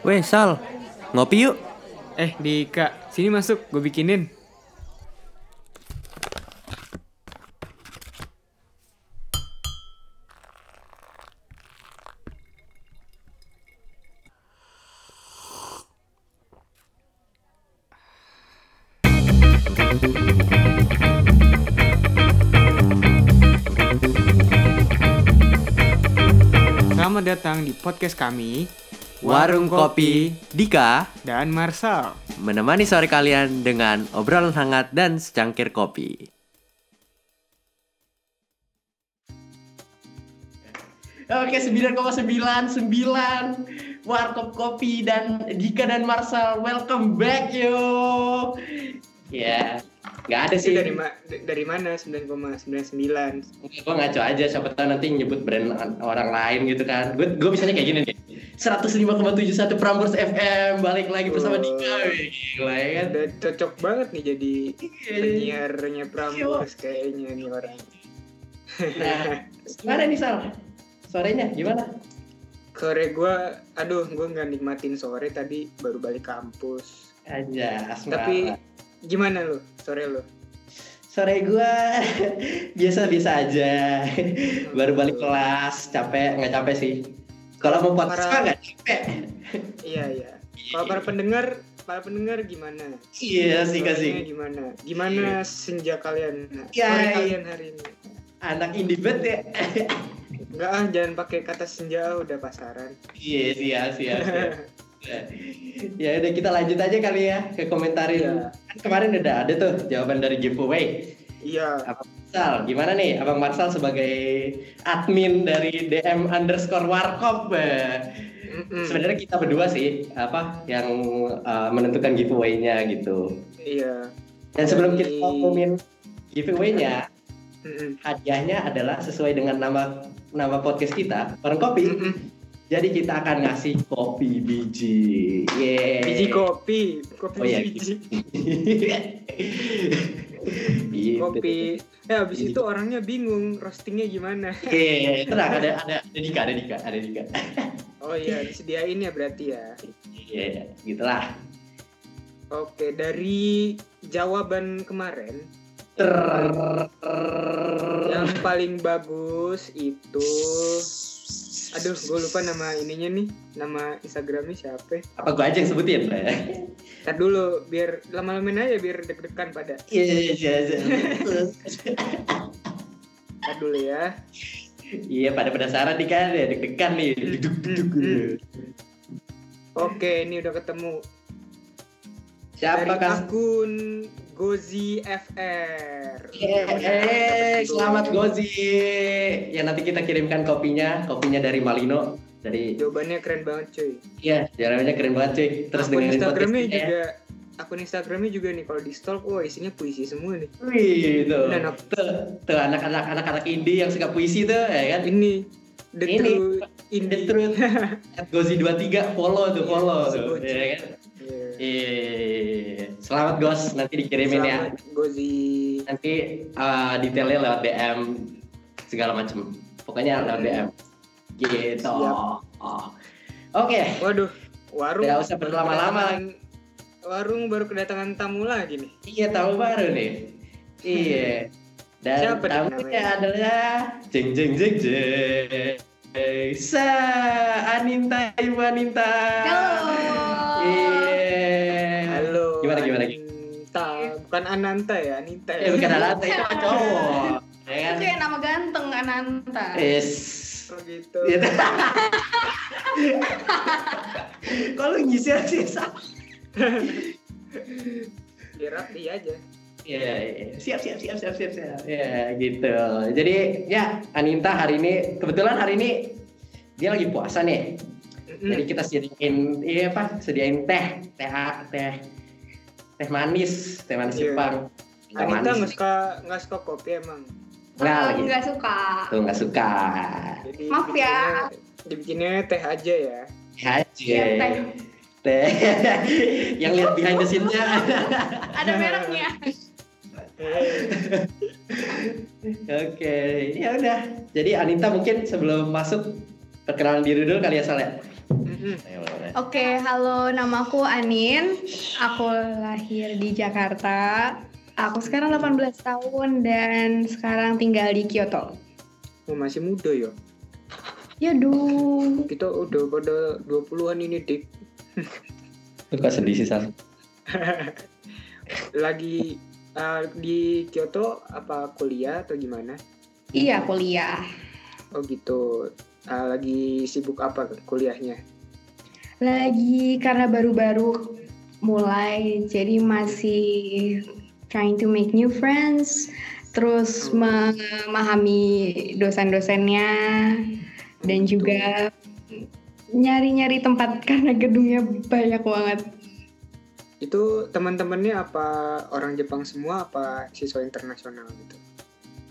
Weh Sal, ngopi yuk. Eh, Dika, sini masuk, gue bikinin. Selamat datang di podcast kami, Warung Kopi Dika dan Marsal. menemani sore kalian dengan obrolan hangat dan secangkir kopi. Oke, 9,99 Warkop Kopi dan Dika dan Marsal, welcome back yo. Ya, nggak ada sih. Dari, ma- dari mana 9,99? Gue ngaco aja, siapa tahu nanti nyebut brand orang lain gitu kan. Gue gue misalnya kayak gini nih. 105,71 Prambors FM balik lagi bersama Oh. Dika. Gila ya kan. Udah cocok banget nih jadi Iya. penyiarnya Prambors kayaknya nih orang. Nah, gimana nih Sal? Sorenya gimana? Sore gue, aduh gue nggak nikmatin sore tadi baru balik kampus. Aja, Tapi gimana lu sore lu? sore gua biasa-biasa aja. Baru balik kelas, capek nggak capek sih. Kalau mau podcast Para- nggak capek. Iya iya. Kalau para pendengar, para pendengar gimana? Iya sih kasih. Gimana? Gimana senja kalian? Ya, sore iya. kalian hari ini? Anak indie banget ya. Enggak ah, jangan pakai kata senja ah, udah pasaran. Iya siap siap. siap. ya udah kita lanjut aja kali ya ke komentarin. Iya. Kan kemarin udah ada tuh jawaban dari giveaway. Iya. Abang Marsal, gimana nih Abang Marsal sebagai admin dari DM underscore warkop? Mm-mm. Sebenarnya kita berdua sih apa yang uh, menentukan giveaway-nya gitu. Iya. Dan sebelum kita ngomongin giveaway-nya, Mm-mm. hadiahnya adalah sesuai dengan nama nama podcast kita, Warung Kopi. Jadi kita akan ngasih kopi biji. Yeay. Biji kopi, kopi Oh, iya. biji. Kopi. Ya habis itu orangnya bingung roastingnya gimana. Iya, tenang ada ada ada Dika, ada Dika, ada Dika. Oh iya, disediain ya berarti ya. Iya, gitulah. Oke, dari jawaban kemarin Ter yang paling bagus itu aduh gue lupa nama ininya nih nama instagramnya siapa apa gua aja yang sebutin? Ntar dulu biar lama-lamain aja biar deg-degan pada Iya, iya, iya. Ntar dulu ya Iya, pada penasaran nih kan, ya deg-degan nih. Duduk-duduk. oke ini udah ketemu Siapa dari kan? akun Gozi FR Eh, selamat Gozi. Ya nanti kita kirimkan kopinya, kopinya dari Malino. Dari jawabannya keren banget cuy Iya, jawabannya keren banget cuy. Terus akun dengerin Instagramnya ya. juga akun Instagramnya juga nih kalau di stalk wah isinya puisi semua nih Wih, tuh. Anak- Tuh, tuh anak-anak anak-anak indie yang suka puisi tuh, ya kan? ini the Ini. true The indie Truth. At Gozi 23 follow tuh, follow tuh. Gozi. Ya kan? Iya. Iya. Selamat Gos, nanti dikirimin ya. Selamat, Gozi Nanti uh, detailnya lewat DM segala macem. Pokoknya lewat DM. Gitu. Siap. Oh. Oke, Waduh, warung. Nggak usah berlama-lama. Warung baru kedatangan tamu lagi nih. iya tamu baru nih. Iya. Dan Siapa tamunya adalah jeng jeng jeng jeng. Sa Aninta Ibu Aninta. Halo. Bukan Ananta ya, Anita. Eh bukan Aninta itu mah cowok. Ya kan? Itu yang nama ganteng Ananta. Yes. Oh gitu. Gitu. Kalau nyisir sih Sa? Biar rapi aja. Iya, iya. siap, siap, siap, siap, siap, siap. Ya, gitu. Jadi, ya, Aninta hari ini, kebetulan hari ini dia lagi puasa nih. Jadi kita sediain, iya apa, sediain teh, teh, teh, teh manis, teh manis Iya. Jepang. Teh Anita manis. nggak suka nggak suka kopi emang. Nggak lagi. Enggak suka. Tuh nggak suka. Jadi Maaf ya. dibikinnya- teh aja ya. Aja. Iya, teh. Teh. Yang lihat behind the scene-nya. Ada mereknya. Oke, ya udah. Jadi Anita mungkin sebelum masuk perkenalan diri dulu kali ya Sal ya. Hmm. Oke, halo, namaku Anin. Aku lahir di Jakarta. Aku sekarang 18 tahun dan sekarang tinggal di Kyoto. Oh, masih muda ya. Yaduh. Kita udah pada 20-an ini, Dik. Kok sedih sih, Sal? Lagi uh, di Kyoto apa kuliah atau gimana? Iya, kuliah. Oh gitu. Uh, lagi sibuk apa kuliahnya? Lagi karena baru-baru mulai, jadi masih trying to make new friends, terus memahami dosen-dosennya, dan juga nyari-nyari tempat karena gedungnya banyak banget. Itu teman-temannya apa orang Jepang semua apa siswa internasional gitu?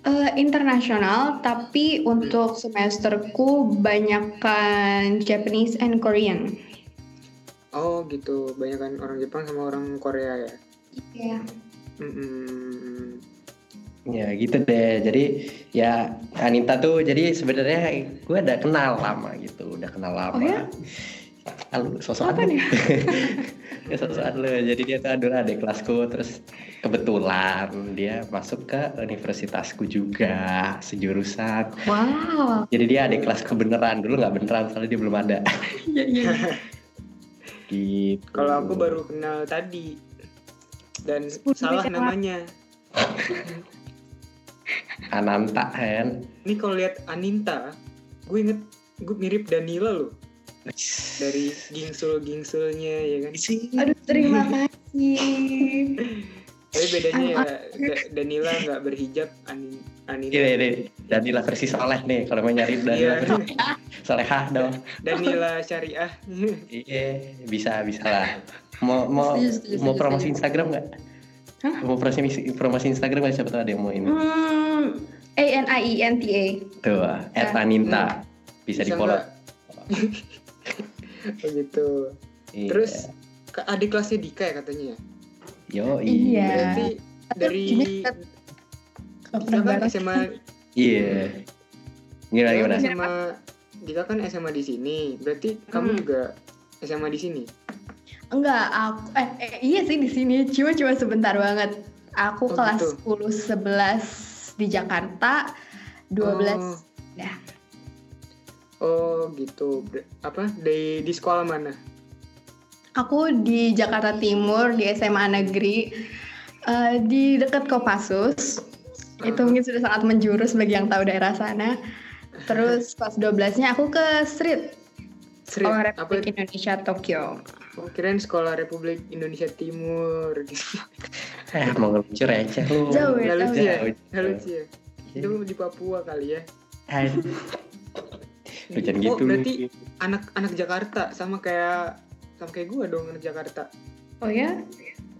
Eh, internasional, tapi untuk semesterku banyakkan Japanese and Korean. Oh gitu, banyak kan orang Jepang sama orang Korea ya. Iya. Mm-mm. Ya gitu deh. Jadi ya Anita tuh jadi sebenarnya gue udah kenal lama gitu, udah kenal lama. Oh ya? Lalu sosok Apa nih? ya sosokan lu. Jadi dia tuh adalah adik kelasku terus kebetulan dia masuk ke universitasku juga sejurusan. Wow. Jadi dia adik kelasku beneran. Dulu nggak beneran soalnya dia belum ada. Iya, iya. gitu. Kalau aku baru kenal tadi dan Sepuluh salah namanya. Ananta kan. Ini kalau lihat Aninta, gue inget gue mirip Danila loh dari gingsul gingsulnya ya kan. Aduh, terima kasih. Tapi bedanya ya Da- Danila nggak berhijab, Anin Aninta. Ini nih, Danila versi soleh nih kalau mau nyari Danila Iya. versi solehah dong. Danila syariah. Iya, bisa bisa lah. Mau mau mau promosi. Instagram nggak? Hah? Mau promosi promosi Instagram nggak siapa tahu ada yang mau ini. Hmm, A N I E N T A. Tuh, at Aninta. Bisa di follow. oh gitu. Iya. Terus ke adik kelasnya Dika ya katanya ya. Yo Iya. Berarti dari pernah kan. SMA Iya. Gimana Dika gimana? kan SMA Dika kan SMA di sini. Berarti kamu Hmm. juga SMA di sini. Enggak, aku eh, eh, iya sih di sini, cuma cuma sebentar banget. Aku Oh, kelas gitu. 10 11 di Jakarta, 12 Oh. ya. Oh gitu. Apa di di sekolah mana? Aku di Jakarta Timur di SMA Negeri eh, di dekat Kopassus. Itu Ah. mungkin sudah sangat menjurus bagi yang tahu daerah sana. Terus kelas 12-nya aku ke Street, Sri, Sekolah apa? Republik Indonesia Tokyo. Oh, kirain Sekolah Republik Indonesia Timur. Eh, mau ngelucu receh lu. Jauh ya, jauh ya. ya? Lucu ya? Itu di Papua kali ya. Aduh. Lu jangan oh, gitu berarti anak-anak Jakarta sama kayak sama kayak gua dong anak Jakarta. Oh ya?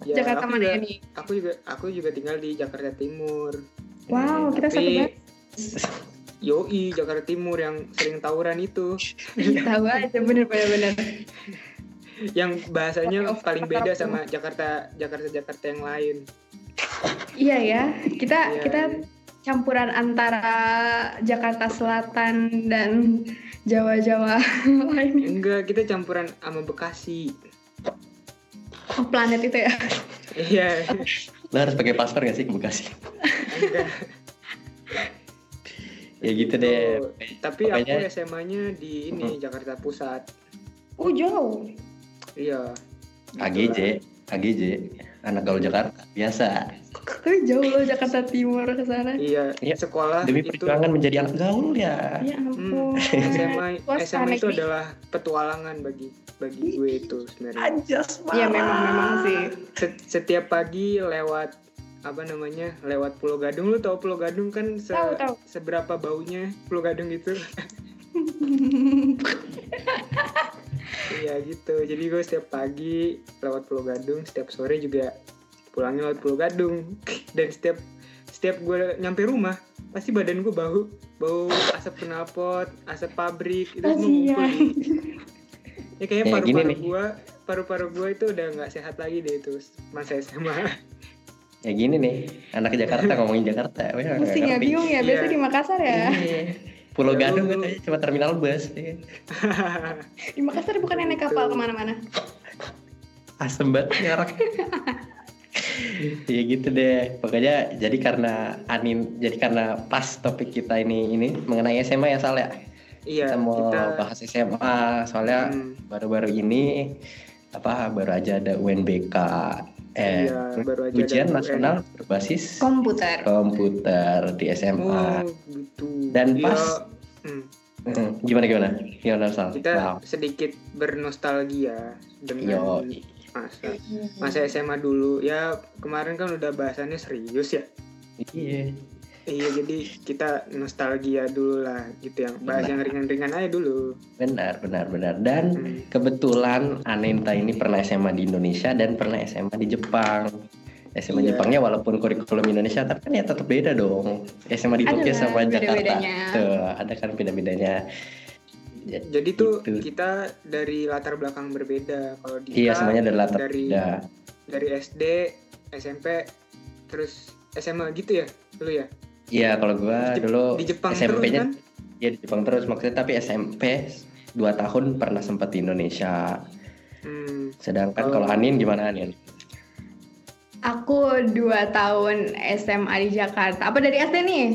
Ya, Jakarta aku mana juga, nih? Aku juga aku juga tinggal di Jakarta Timur. Wow, kita satu Tapi banget. Yoi Jakarta Timur yang sering tawuran itu, Tahu aja bener-bener bener. yang bahasanya oke, paling beda sama Jakarta Jakarta Jakarta yang lain. Iya ya, kita Iya, kita campuran antara Jakarta Selatan dan Jawa-Jawa lainnya. Enggak, kita campuran sama Bekasi. Oh, planet itu ya. Iya. Lu harus pakai paspor gak sih ke Bekasi? enggak. ya gitu deh. Oh, tapi aku Pokoknya- SMA-nya di ini Jakarta Pusat. Oh, jauh. Iya. AGJ, AGJ, anak gaul Jakarta biasa. Jauh loh Jakarta Timur ke sana. Iya, Iya, sekolah Demi itu perjuangan menjadi anak gaul ya. Ya Hmm, ampun. SMA Swasta SMA itu adalah petualangan bagi bagi gue itu sebenarnya. Anjas Iya memang memang sih. Se- Setiap pagi lewat apa namanya? Lewat Pulau Gadung lu tau Pulau Gadung kan se- Tahu, tahu. seberapa baunya Pulau Gadung itu? Iya gitu. Jadi gue setiap pagi lewat Pulau Gadung, setiap sore juga pulangnya lewat Pulau Gadung. Dan setiap setiap gue nyampe rumah, pasti badan gue bau bau asap knalpot, asap pabrik itu semua ngumpul Ya kayaknya Ya, paru-paru gue, paru-paru gue itu udah nggak sehat lagi deh itu masa SMA. Ya gini nih, anak Jakarta ngomongin Jakarta. Pusing ya, bingung ya. Biasa Iya. di Makassar ya. Iya. Pulau Ya, Gadung katanya cuma terminal bus. ya. Di Makassar bukan naik kapal ke mana-mana. Asem banget orang. ya gitu deh. Pokoknya jadi karena Anin, jadi karena pas topik kita ini ini mengenai SMA ya Sal ya. iya kita mau kita bahas SMA soalnya hmm, baru-baru ini apa baru aja ada UNBK eh Iya, baru aja ujian ada UN. nasional berbasis Komputer. komputer di SMA. oh gitu Dan Iya, pas- hmm, Hmm, gimana gimana? Gimana Sal? kita Wow. sedikit bernostalgia dengan Yo, masa masa SMA dulu ya kemarin kan udah bahasannya serius ya iya. Iya jadi kita nostalgia dulu lah gitu yang bahas yang ringan-ringan aja dulu Benar, benar, benar. Dan Hmm. kebetulan Anenta ini pernah SMA di Indonesia dan pernah SMA di Jepang. SMA Iya. Jepangnya walaupun kurikulum Indonesia tapi kan ya tetap beda dong. SMA di Tokyo sama Jakarta. beda-bedanya. Tuh, ada kan beda-bedanya. Ya, jadi tuh Gitu. kita dari latar belakang berbeda kalau Dika Iya, semuanya dari latar dari beda. dari SD SMP terus SMA gitu ya lu ya Iya, kalau gua Di- dulu di Jepang SMP-nya kan ya di Jepang terus maksudnya tapi SMP 2 tahun pernah sempat di Indonesia. hmm, Sedangkan Oh. kalau Anin gimana Anin? Aku dua tahun SMA di Jakarta. Apa dari SD nih?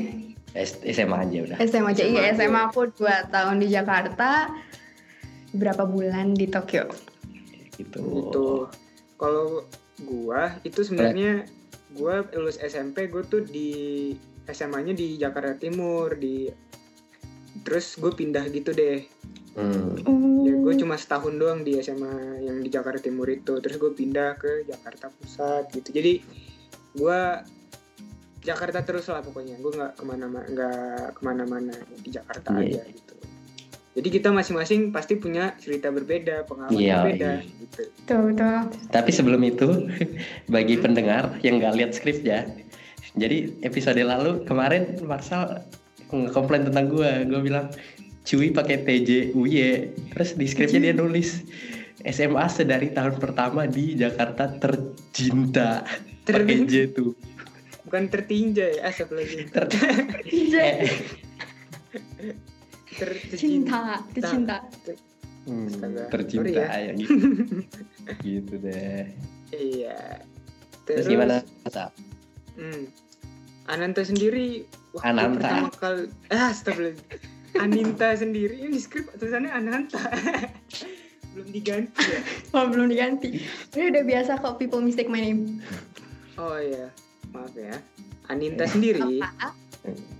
S- SMA aja udah. SMA aja. Iya, SMA aku dua tahun di Jakarta. Berapa bulan di Tokyo? Gitu. gitu kalau gua itu sebenarnya gua lulus SMP gua tuh di SMA-nya di Jakarta Timur di terus gue pindah gitu deh Hmm. ya gue cuma setahun doang di SMA yang di Jakarta Timur itu terus gue pindah ke Jakarta Pusat gitu jadi gue Jakarta terus lah pokoknya gue nggak ke mana-mana nggak ke mana-mana di Jakarta Iya. aja gitu jadi kita masing-masing pasti punya cerita berbeda pengalaman Iya, berbeda iya. gitu Betul, betul. Tapi sebelum itu, bagi Hmm. pendengar yang nggak lihat skripnya, jadi episode lalu kemarin Marsal komplain tentang gua, gua bilang cuy pakai TJ UY, terus di skripnya dia nulis SMA sedari tahun pertama di Jakarta tercinta pakai J tuh. bukan tertinja ya asap lagi Ter- eh, Ter- Cinta, tercinta. hmm, tercinta ya. ya gitu. gitu deh. iya Terus, gimana? Sal? Hmm. Ananta sendiri waktu Ananta. pertama kali ah astagfirullah. Aninta sendiri ini skrip tulisannya Ananta belum diganti ya Oh, belum diganti. Ini udah biasa kok people mistake my name. oh iya maaf ya Aninta sendiri Apa?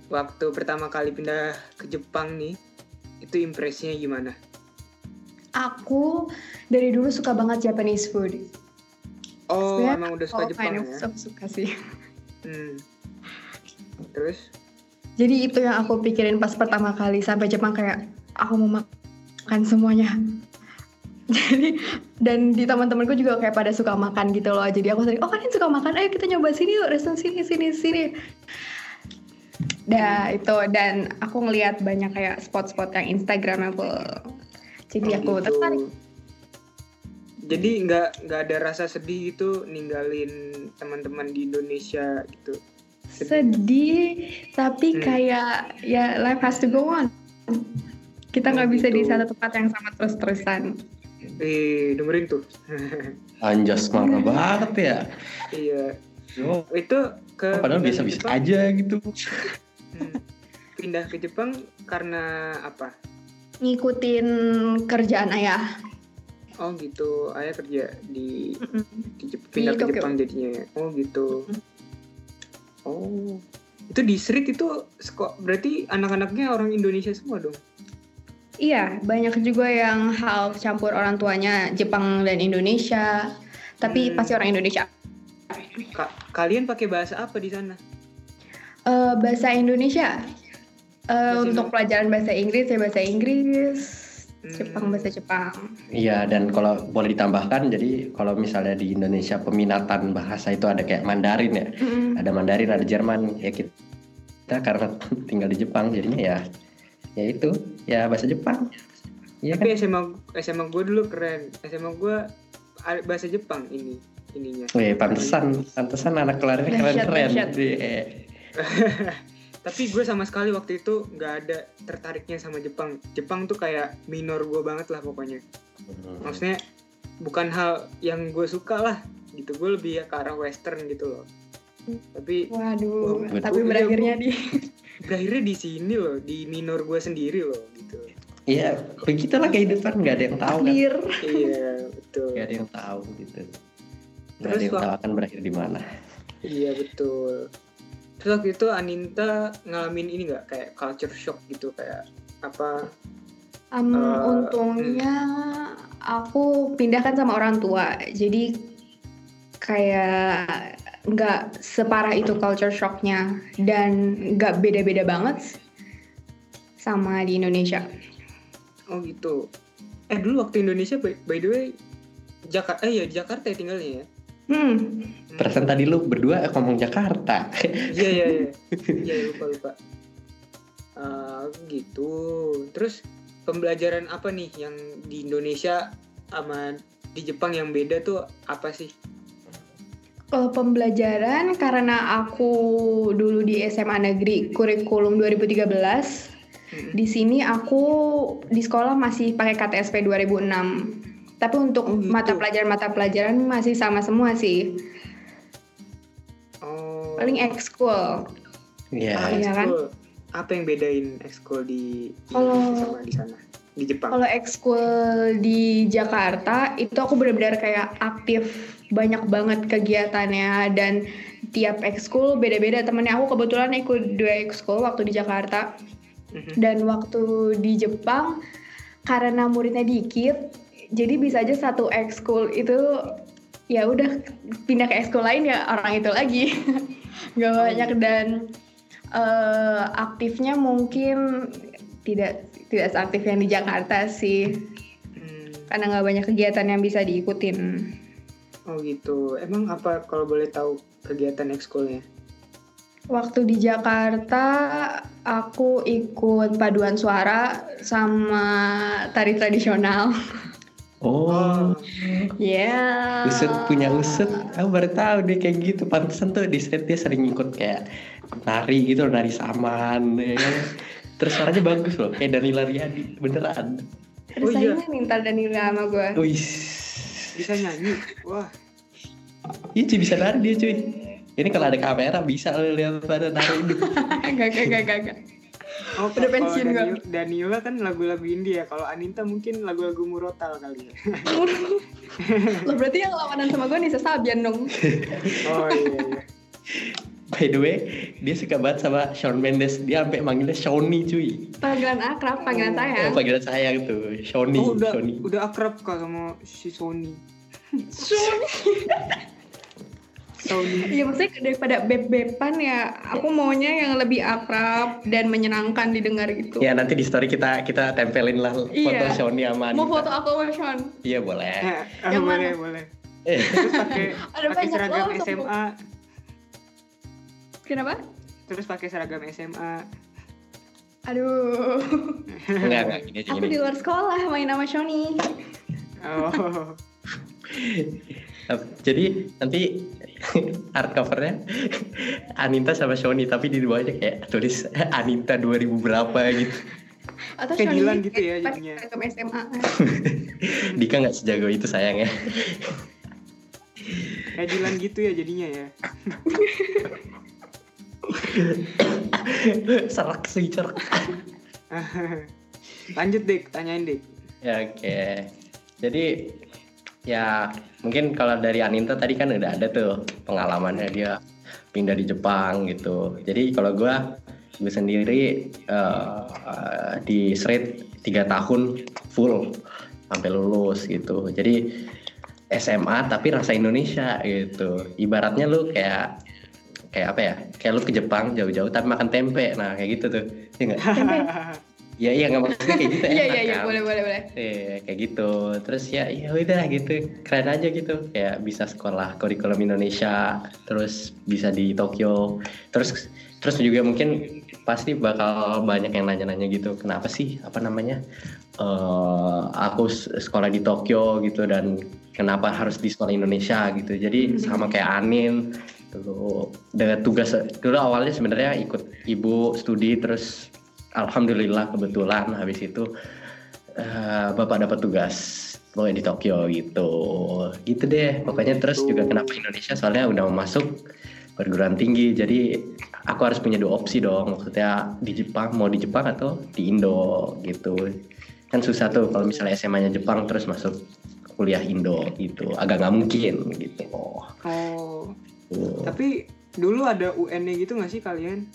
waktu pertama kali pindah ke Jepang nih itu impresinya gimana Aku dari dulu suka banget Japanese food. oh Sebenarnya emang udah suka Oh, Jepang ya suka sih. hmm. Terus Jadi itu yang aku pikirin pas pertama kali sampai Jepang kayak aku mau makan semuanya. Jadi dan di teman-temanku juga kayak pada suka makan gitu loh. Jadi aku sering, oh kalian suka makan, ayo kita nyoba sini yuk, restoran sini sini sini. Dah itu dan aku ngelihat banyak kayak spot-spot yang instagramable. Jadi Oh, aku gitu. tertarik. jadi nggak nggak ada rasa sedih gitu ninggalin teman-teman di Indonesia gitu Sedih, tapi Hmm. kayak ya life has to go on. Kita Oh, nggak bisa di gitu. satu tempat yang sama terus-terusan. eh dengerin tuh Anjas marah banget ya. iya Oh, itu ke padahal pindah ke biasa-biasa Jepang, aja gitu. hmm, pindah ke Jepang karena apa Ngikutin kerjaan ayah. oh gitu ayah kerja di, di Jep- Di pindah ke Tokyo. Jepang jadinya ya? oh gitu oh itu di street itu kok berarti anak-anaknya orang Indonesia semua dong Iya, banyak juga yang half campur orang tuanya Jepang dan Indonesia. Tapi Hmm. pasti orang Indonesia. Ka- kalian pakai bahasa apa di sana Eh, bahasa Indonesia. Bahasa untuk pelajaran bahasa Inggris ya bahasa Inggris. Jepang bahasa Jepang. Iya, dan kalau boleh ditambahkan, jadi kalau misalnya di Indonesia peminatan bahasa itu ada kayak Mandarin ya, Mm-mm. ada Mandarin, ada Jerman, ya kita, kita karena tinggal di Jepang, jadinya ya, ya itu, ya bahasa Jepang. Iya kan? tapi SMA SMA gue dulu keren SMA gue bahasa Jepang ini ininya Wih, pantesan, pantesan anak kelarnya Dahsyat, keren-keren. tapi gue sama sekali waktu itu nggak ada tertariknya sama Jepang. Jepang tuh kayak minor gue banget lah pokoknya. Maksudnya bukan hal yang gue suka lah gitu. Gue lebih ya ke arah western gitu loh. Tapi Waduh, Wah, tapi iya, berakhirnya di berakhirnya di sini loh di minor gue sendiri loh gitu. Iya, begitulah kehidupan nggak ada yang tahu kan. iya betul. Nggak ada yang tahu gitu. Nggak Terus ada yang tahu akan berakhir di mana. iya betul terus waktu itu Aninta ngalamin ini nggak? Kayak culture shock gitu kayak apa? Um, Eh, untungnya aku pindahkan sama orang tua, jadi kayak nggak separah itu culture shocknya. Dan nggak beda-beda banget sama di Indonesia. oh gitu. Eh dulu waktu Indonesia by, by the way Jakarta eh ya Jakarta ya tinggalnya ya Hmm, Perasaan tadi lu berdua ngomong Jakarta. Iya iya iya. Iya lupa lupa. Ah, gitu. Terus pembelajaran apa nih yang di Indonesia sama di Jepang yang beda tuh apa sih? kalau pembelajaran karena aku dulu di SMA negeri kurikulum 2013 Mm-mm. Di sini aku di sekolah masih pakai KTSP 2006. Tapi untuk Oh, gitu. mata pelajaran-mata pelajaran masih sama semua sih. Oh. Paling ekskul. Iya. Ah, Iya kan? Apa yang bedain ekskul di, di Kalau- sama di sana? Di Jepang. Kalau ekskul di Jakarta itu aku benar-benar kayak aktif banyak banget kegiatannya dan tiap ekskul beda-beda temennya aku kebetulan ikut dua ekskul waktu di Jakarta Mhm. dan waktu di Jepang karena muridnya dikit jadi bisa aja satu ekskul itu ya udah pindah ke ekskul lain ya orang itu lagi nggak Oh, banyak dan eh, aktifnya mungkin tidak tidak seaktif yang di Jakarta sih Hmm. karena nggak banyak kegiatan yang bisa diikutin Oh gitu. Emang apa kalau boleh tahu kegiatan ekskulnya? waktu di Jakarta aku ikut paduan suara sama tari tradisional Oh, ya usut punya usut. Aku baru tahu deh kayak gitu. Pantesan tuh di set dia sering ikut kayak nari gitu, nari saman. ya kan. Terus suaranya bagus loh, kayak Danila Riyadi, beneran. Oh, iya. Terus nih ntar Danila sama gue Wih, Bisa nyanyi? Wah. iya cuy bisa nari dia cuy. Ini kalau ada kamera bisa lo lihat pada nari gak, gak, gak, gak. Oh, Udah kalau pensiun gua. Danila, Danila kan lagu-lagu indie ya. Kalau Anita mungkin lagu-lagu murotal kali ya. Lo berarti yang lawanan sama gue Nisa Sabian dong Oh iya iya. By the way, dia suka banget sama Shawn Mendes. Dia sampai manggilnya Shawnee cuy. Panggilan akrab, panggilan Oh, sayang panggilan sayang tuh, Shawnee. Oh, udah Shawnee. udah akrab kak sama si Sony. Sony. Iya maksudnya daripada beb-beban ya Aku maunya yang lebih akrab dan menyenangkan didengar gitu Ya nanti di story kita kita tempelin lah foto Iya. Shawnee sama Mau Anita. foto aku sama Sean Iya boleh. Eh, ah, Yang boleh mana? boleh. Eh, Terus pakai Ada pakai banyak seragam loh untuk- SMA. Kenapa? Terus pakai seragam SMA. Aduh enggak enggak gini aja Aku gini. di luar sekolah main sama Shoni Oh. Jadi nanti hardcovernya Anita sama Shawnee tapi di bawahnya kayak tulis Anita 2000 berapa gitu. Atau Shoni gitu ya jadinya. SMA Dika nggak sejago itu sayangnya. Kayak Dilan gitu ya jadinya ya. serak sih serak. Lanjut Dik, tanyain Dik. Ya oke. Jadi ya mungkin kalau dari Anita tadi kan udah ada tuh pengalamannya dia pindah di Jepang gitu. Jadi kalau gua gue sendiri eh, di Sret tiga tahun full sampai lulus gitu. Jadi SMA tapi rasa Indonesia gitu. Ibaratnya lu kayak kayak apa ya? Kayak lu ke Jepang jauh-jauh tapi makan tempe. Nah kayak gitu tuh. Iya nggak? Tempe Iya iya nggak maksudnya kayak gitu Iya enak iya iya kan? boleh boleh boleh Iya, kayak gitu. Terus ya ya udah gitu. Keren aja gitu. Kayak bisa sekolah kurikulum Indonesia, terus bisa di Tokyo. Terus terus juga mungkin pasti bakal banyak yang nanya-nanya gitu kenapa sih apa namanya eh aku sekolah di Tokyo gitu dan kenapa harus di sekolah Indonesia gitu jadi sama kayak Anin dulu dengan tugas dulu awalnya sebenarnya ikut ibu studi terus alhamdulillah kebetulan habis itu eh, bapak dapat tugas pokoknya di Tokyo gitu. Gitu deh pokoknya terus juga kenapa Indonesia? Soalnya udah mau masuk perguruan tinggi jadi aku harus punya dua opsi dong. Maksudnya di Jepang mau di Jepang atau di Indo gitu. Kan susah tuh kalau misalnya SMA-nya Jepang terus masuk kuliah Indo gitu. Agak nggak mungkin gitu. Oh, Tuh. tapi dulu ada UN-nya gitu nggak sih kalian?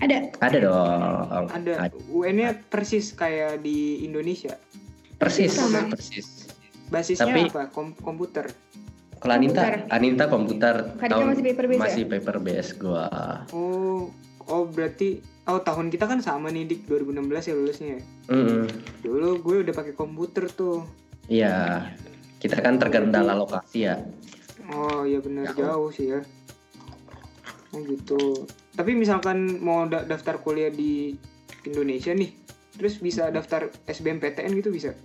Ada. ada dong Ada UN-nya persis kayak di Indonesia. persis Sama. persis Basisnya Tapi- apa? Kom- komputer. kalau Anita Komputer. Anita komputer Kadika masih paper based ya? masih paper base gua Oh, oh berarti oh tahun kita kan sama nih dik 2016 ya lulusnya. ya? Mm-mm. Dulu gue udah pakai komputer tuh. Iya, kita kan terkendala lokasi ya. Oh iya bener Jauh. jauh sih ya. Oh gitu. Tapi misalkan mau da- daftar kuliah di Indonesia nih, terus bisa daftar SBMPTN gitu bisa?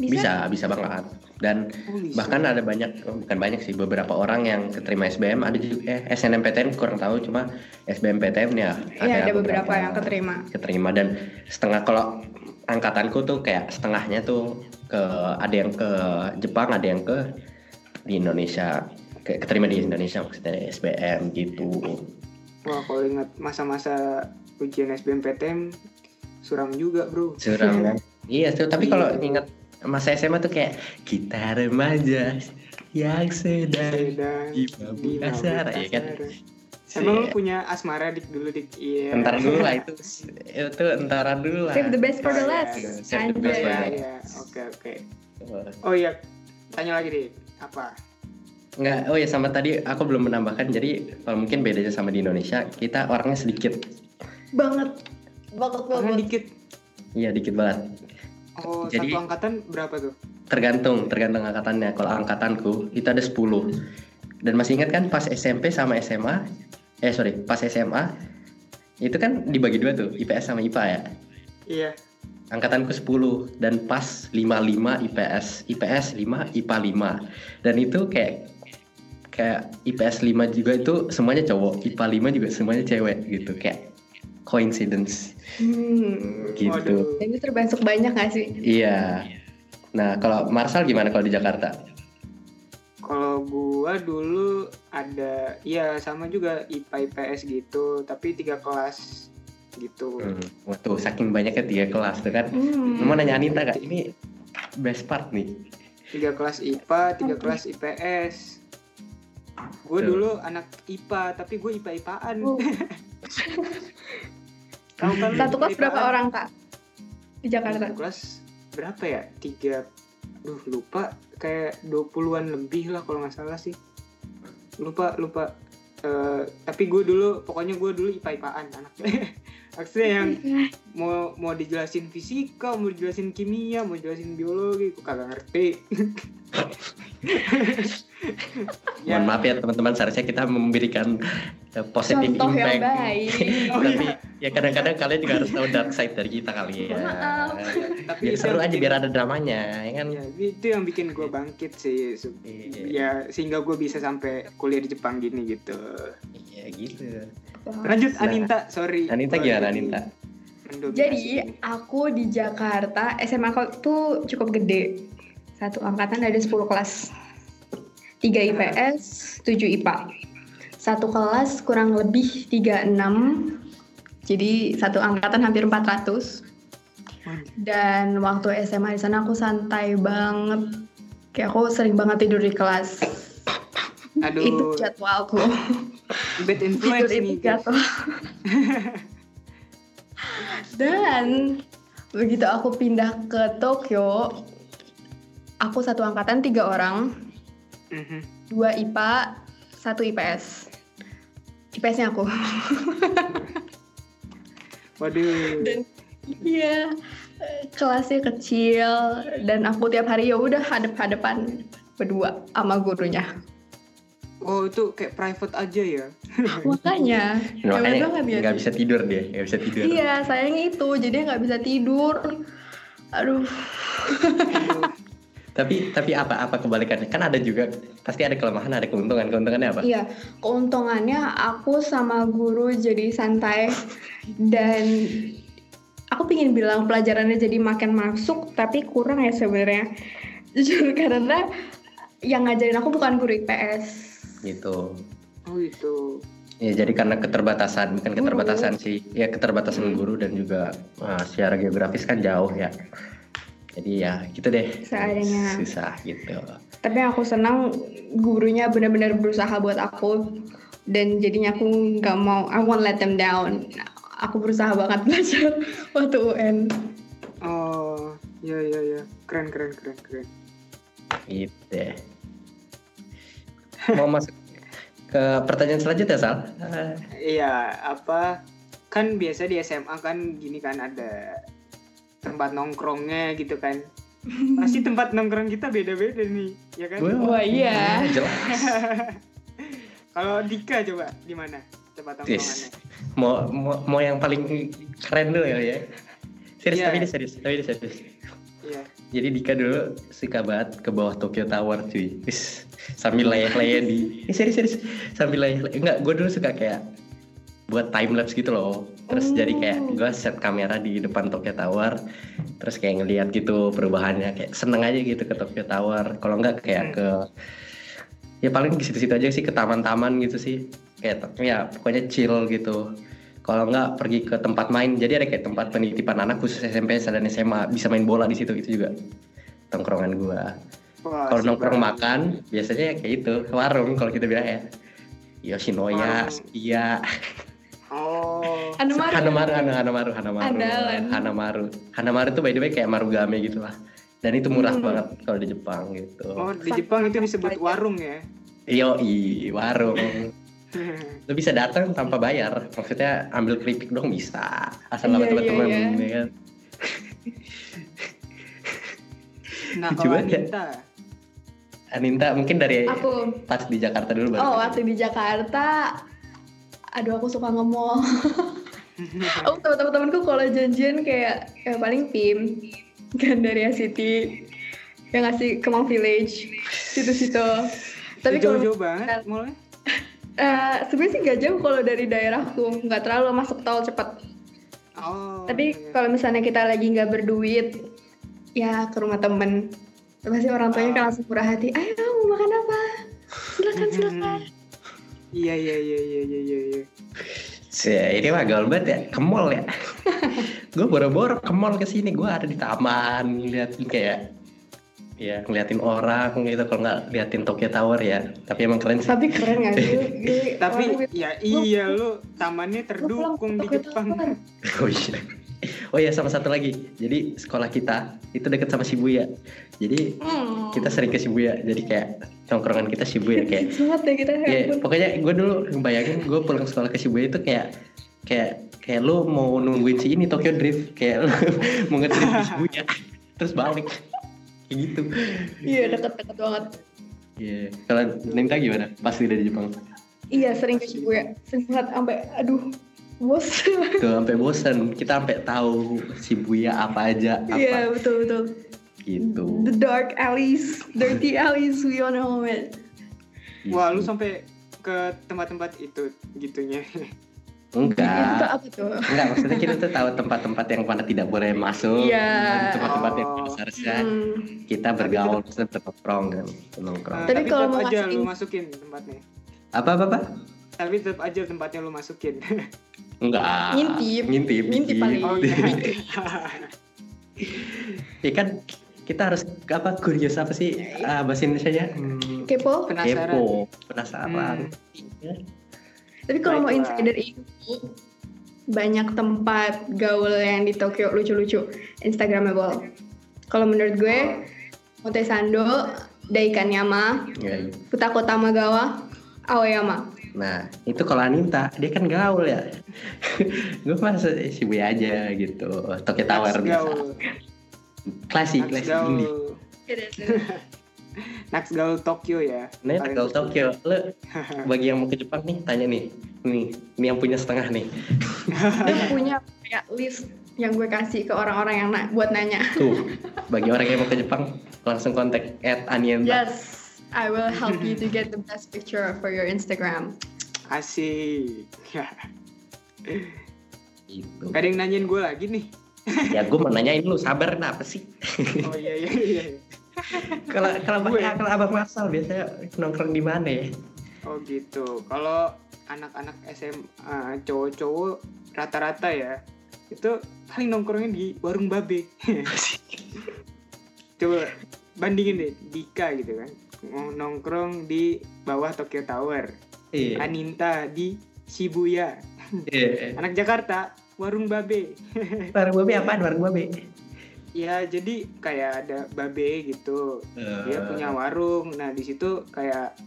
Bisa, bisa banget. Dan Oh bisa. bahkan ada banyak, oh, bukan banyak sih, beberapa orang yang keterima SBM, ada juga eh SNMPTN kurang tahu, cuma SBMPTN ya. Iya, ada beberapa yang keterima. Keterima dan setengah kalau angkatanku tuh kayak setengahnya tuh ke ada yang ke Jepang, ada yang ke di Indonesia. Kayak keterima di Indonesia maksudnya SBM gitu. Wah kalau ingat masa-masa ujian SBMPTN suram juga bro. Suram kan? Iya tuh, tapi kalau Iya. ingat masa SMA tuh kayak kita remaja yang sedang di di kasar, ya kan? Emang lu punya asmara dik dulu dik? Iya. Entar dulu lah itu, itu entaran dulu lah. Save the best for the Oh, iya, last. iya. Save the best for Iya the iya. Oke oke. Oh iya. Tanya lagi dik. Apa? Enggak, oh ya sama tadi aku belum menambahkan. Jadi kalau mungkin bedanya sama di Indonesia, kita orangnya sedikit. Banget. Banget banget. dikit. Iya dikit banget. Oh Jadi- satu angkatan berapa tuh? Tergantung, tergantung angkatannya. Kalau angkatanku itu ada 10. Dan masih ingat kan pas SMP sama SMA, eh sorry, pas SMA itu kan dibagi dua tuh, IPS sama IPA ya. Iya. angkatanku 10 dan pas 55 IPS IPS 5 IPA 5 dan itu kayak kayak IPS 5 juga itu semuanya cowok IPA 5 juga semuanya cewek gitu kayak coincidence Hmm. gitu Waduh. Dan itu termasuk banyak gak sih? iya nah kalau Marsal gimana kalau di Jakarta Kalau gua dulu ada, ya sama juga IPA IPS gitu, tapi tiga kelas gitu. hmm. Waduh, saking banyaknya tiga kelas tuh kan Hmm. mau nanya Anita kak ini best part nih Tiga kelas IPA, tiga kelas IPS. Gue dulu anak IPA, tapi gue IPA IPAan. Oh. Tahu kan? Satu kelas berapa orang kak? Di Jakarta? Satu kelas berapa ya? Tiga, duh lupa kayak 20-an lebih lah kalau nggak salah sih. Lupa, lupa. Eh, tapi gue dulu, pokoknya gue dulu IPA IPAan anaknya. Maksudnya yang mau mau dijelasin fisika, mau dijelasin kimia, mau dijelasin biologi, gue kagak ngerti. Ya, mohon maaf ya teman-teman seharusnya kita memberikan uh, positive Contoh impact yang baik. Oh, tapi iya. ya kadang-kadang kalian juga harus tahu dark side dari kita kali ya. Maaf. Tapi biar seru aja bikin- biar ada dramanya ya kan. Ya, itu yang bikin gue bangkit sih. Iya. Ya, sehingga gue bisa sampai kuliah di Jepang gini gitu. Iya gitu. Lanjut Nah, Anita, sorry. Anita Gua gimana mendominasi. Jadi aku di Jakarta SMA aku tuh cukup gede. Satu angkatan ada 10 kelas. 3 IPS, 7 IPA. Satu kelas kurang lebih 36. Jadi satu angkatan hampir 400. Dan waktu SMA di sana aku santai banget. Kayak aku sering banget tidur di kelas. Aduh, Itu jadwalku. bad influence nih. Dan begitu aku pindah ke Tokyo, aku satu angkatan tiga orang, Mhm. dua IPA, satu IPS. IPS-nya aku. Waduh. Dan iya, kelasnya kecil dan aku tiap hari ya udah hadap-hadapan berdua sama gurunya. Oh itu kayak private aja ya? Makanya, makanya banget ya. nggak bisa tidur dia nggak bisa tidur Iya, sayangnya itu. Jadi nggak bisa tidur. Aduh. tapi tapi apa apa kebalikannya kan ada juga pasti ada kelemahan ada keuntungan keuntungannya apa Iya, keuntungannya aku sama guru jadi santai dan aku pingin bilang pelajarannya jadi makin masuk tapi kurang ya sebenarnya. Jujur karena yang ngajarin aku bukan guru IPS. Gitu Oh itu. ya jadi karena keterbatasan bukan Guru. keterbatasan sih ya keterbatasan guru dan juga ah, secara geografis kan jauh ya jadi ya gitu deh Seadanya. susah gitu Tapi aku senang gurunya benar-benar berusaha buat aku dan jadinya aku nggak mau I won't let them down. Aku berusaha banget belajar waktu UN. Oh ya ya ya. Keren keren keren keren. gitu deh mau masuk ke pertanyaan selanjutnya Sal Iya apa? Kan biasa di SMA kan gini kan ada tempat nongkrongnya gitu kan. Pasti tempat nongkrong kita beda-beda nih, ya kan? Wah, Wah, iya. jelas Kalau Dika coba di mana tempat nongkrongannya? Yes. mau, mau mau yang paling keren dulu ya ya serius Iya. tapi ini serius tapi ini serius Iya. jadi Dika dulu suka banget ke bawah Tokyo Tower cuy. Sambil layah-layah di ini serius serius sambil layah-layah. Enggak gue dulu suka kayak buat time lapse gitu loh. Terus Oh. jadi kayak gue set kamera di depan Tokyo Tower. Terus kayak ngeliat gitu perubahannya. Kayak seneng aja gitu ke Tokyo Tower. Kalau enggak kayak ke ya paling di situ-situ aja sih ke taman-taman gitu sih. Kayak ya pokoknya chill gitu kalau enggak pergi ke tempat main jadi ada kayak tempat penitipan anak khusus SMP dan SMA bisa main bola di situ itu juga tongkrongan gua kalau nongkrong banget. makan biasanya kayak itu warung kalau kita bilang ya Yoshinoya. Setia, Oh. Hanamaru, Hana- Hanamaru, Hanamaru, Andalan. Hanamaru, Hanamaru tuh by the way kayak marugame gitu lah. Dan itu murah Hmm. banget kalau di Jepang gitu. Oh, di Jepang itu disebut warung ya. Yo warung. Lu bisa datang tanpa bayar. Maksudnya ambil keripik dong bisa. Asal Iya, sama teman-teman iya, iya. ya kan. nah, kalau ya. Anita, Aninta mungkin dari Aku pas di Jakarta dulu baru. oh waktu di Jakarta aduh aku suka nge-mall. aku sama teman-temanku kalau janjian kayak ya paling Pim kan dari City yang ngasih Kemang Village situ-situ. Tapi kalau jauh-jauh banget mulai. eh, sebenarnya sih gak jauh kalau dari daerahku, nggak terlalu masuk tol cepet. Oh. Tapi iya. kalau misalnya kita lagi nggak berduit, ya ke rumah temen. Pasti orang tuanya kan langsung murah hati. Ayo mau makan apa? Silakan silakan. Iya iya iya iya iya iya. iya. Ya, ini mah gaul banget ya, ke mall ya. gue boro-boro ke mall ke sini, gue ada di taman liatin kayak ya ngeliatin orang gitu kalau nggak liatin Tokyo Tower ya. Tapi emang keren sih. Tapi keren nggak sih? Tapi ya iya lu tamannya terdukung di Jepang. Oh iya. Oh iya sama satu lagi. Jadi sekolah kita itu deket sama Shibuya. Jadi Hmm. kita sering ke Shibuya. Jadi kayak nongkrongan kita Shibuya kayak Hits banget ya kita ya ya ampun. pokoknya gue dulu bayangin gue pulang sekolah ke Shibuya itu kayak kayak kayak lu mau nungguin si ini Tokyo Drift kayak lu mau ngedrift di Shibuya terus balik kayak gitu Iya deket-deket banget. Iya kalau Ninta gimana pasti dari Jepang Iya sering ke Shibuya. Sering banget sampai aduh bos. tuh sampai bosan kita sampai tahu Shibuya apa aja apa Iya betul betul. gitu The dark alleys, dirty alleys, we all know it. Wah, lu Gitu. sampai ke tempat-tempat itu gitunya. Itu enggak apa tuh? enggak maksudnya kita tuh tahu tempat-tempat yang mana tidak boleh masuk Iya. dan tempat-tempat yang Oh. seharusnya Hmm. kita bergaul kita bernongkrong kan nongkrong Nah, Tapi kalau tetap mau aja masukin- lu masukin tempatnya. apa apa apa Tapi tetap aja tempatnya lu masukin. enggak Ngintip. ngintip Ngintip paling. Oh, iya. ya kan kita harus apa kurios apa sih ah, bahasa Indonesia nya hmm, Kepo. Penasaran. kepo penasaran Hmm. Tapi kalau mau insider info, banyak tempat gaul yang di Tokyo lucu-lucu, Instagramable. Kalau menurut gue, Motesando, Daikanyama, Ya, iya. Futako Tamagawa, Aoyama. nah itu kalau Aninta dia kan gaul ya gue masa Shibuya aja gitu Tokyo Tower biasa klasik klasik go. Nax Gaul Tokyo ya. Nih, kalau pasti- Tokyo, lo bagi yang mau ke Jepang nih, tanya nih. Nih, ini yang punya setengah nih. Dia punya kayak list yang gue kasih ke orang-orang yang na- buat nanya. Tuh, bagi orang yang mau ke Jepang, langsung kontak at Anienta. Yes, I will help you to get the best picture for your Instagram. Asik. Gitu. Gak ada yang nanyain gue lagi nih. Ya gue mau nanyain lu, sabar kenapa sih? Oh iya iya iya. Kalau kalau ya, kalau abang Masal biasanya nongkrong di mana ya? Oh gitu. Kalau anak-anak SMA cowok-cowok rata-rata ya itu paling nongkrongnya di warung babe. Coba bandingin deh Dika gitu kan nongkrong di bawah Tokyo Tower, Iya. Aninta di Shibuya, Iya. anak Jakarta warung babe. Warung babe apaan warung babe? Ya jadi kayak ada babe gitu, dia punya warung. Nah di situ kayak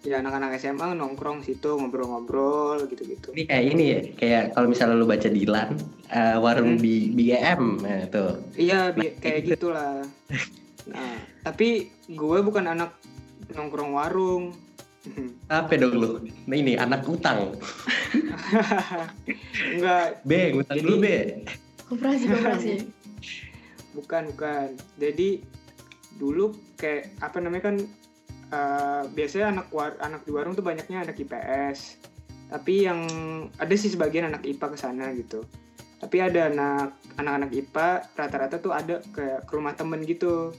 ya anak-anak SMA nongkrong situ ngobrol-ngobrol gitu-gitu. Ini kayak ini ya, kayak kalau misalnya lu baca Dilan, eh, warung Hmm. di BGM, nah, tuh. Iya bi- kayak gitulah. Nah tapi gue bukan anak nongkrong warung. Apa dong lu? Nah ini anak utang. Enggak, B, ngutang Jadi- dulu B. Koperasi, koperasi. bukan bukan. Jadi dulu kayak apa namanya kan eh, biasanya anak war anak di warung tuh banyaknya anak IPS. Tapi yang ada sih sebagian anak IPA ke sana gitu. Tapi ada anak anak-anak IPA rata-rata tuh ada ke, ke rumah temen gitu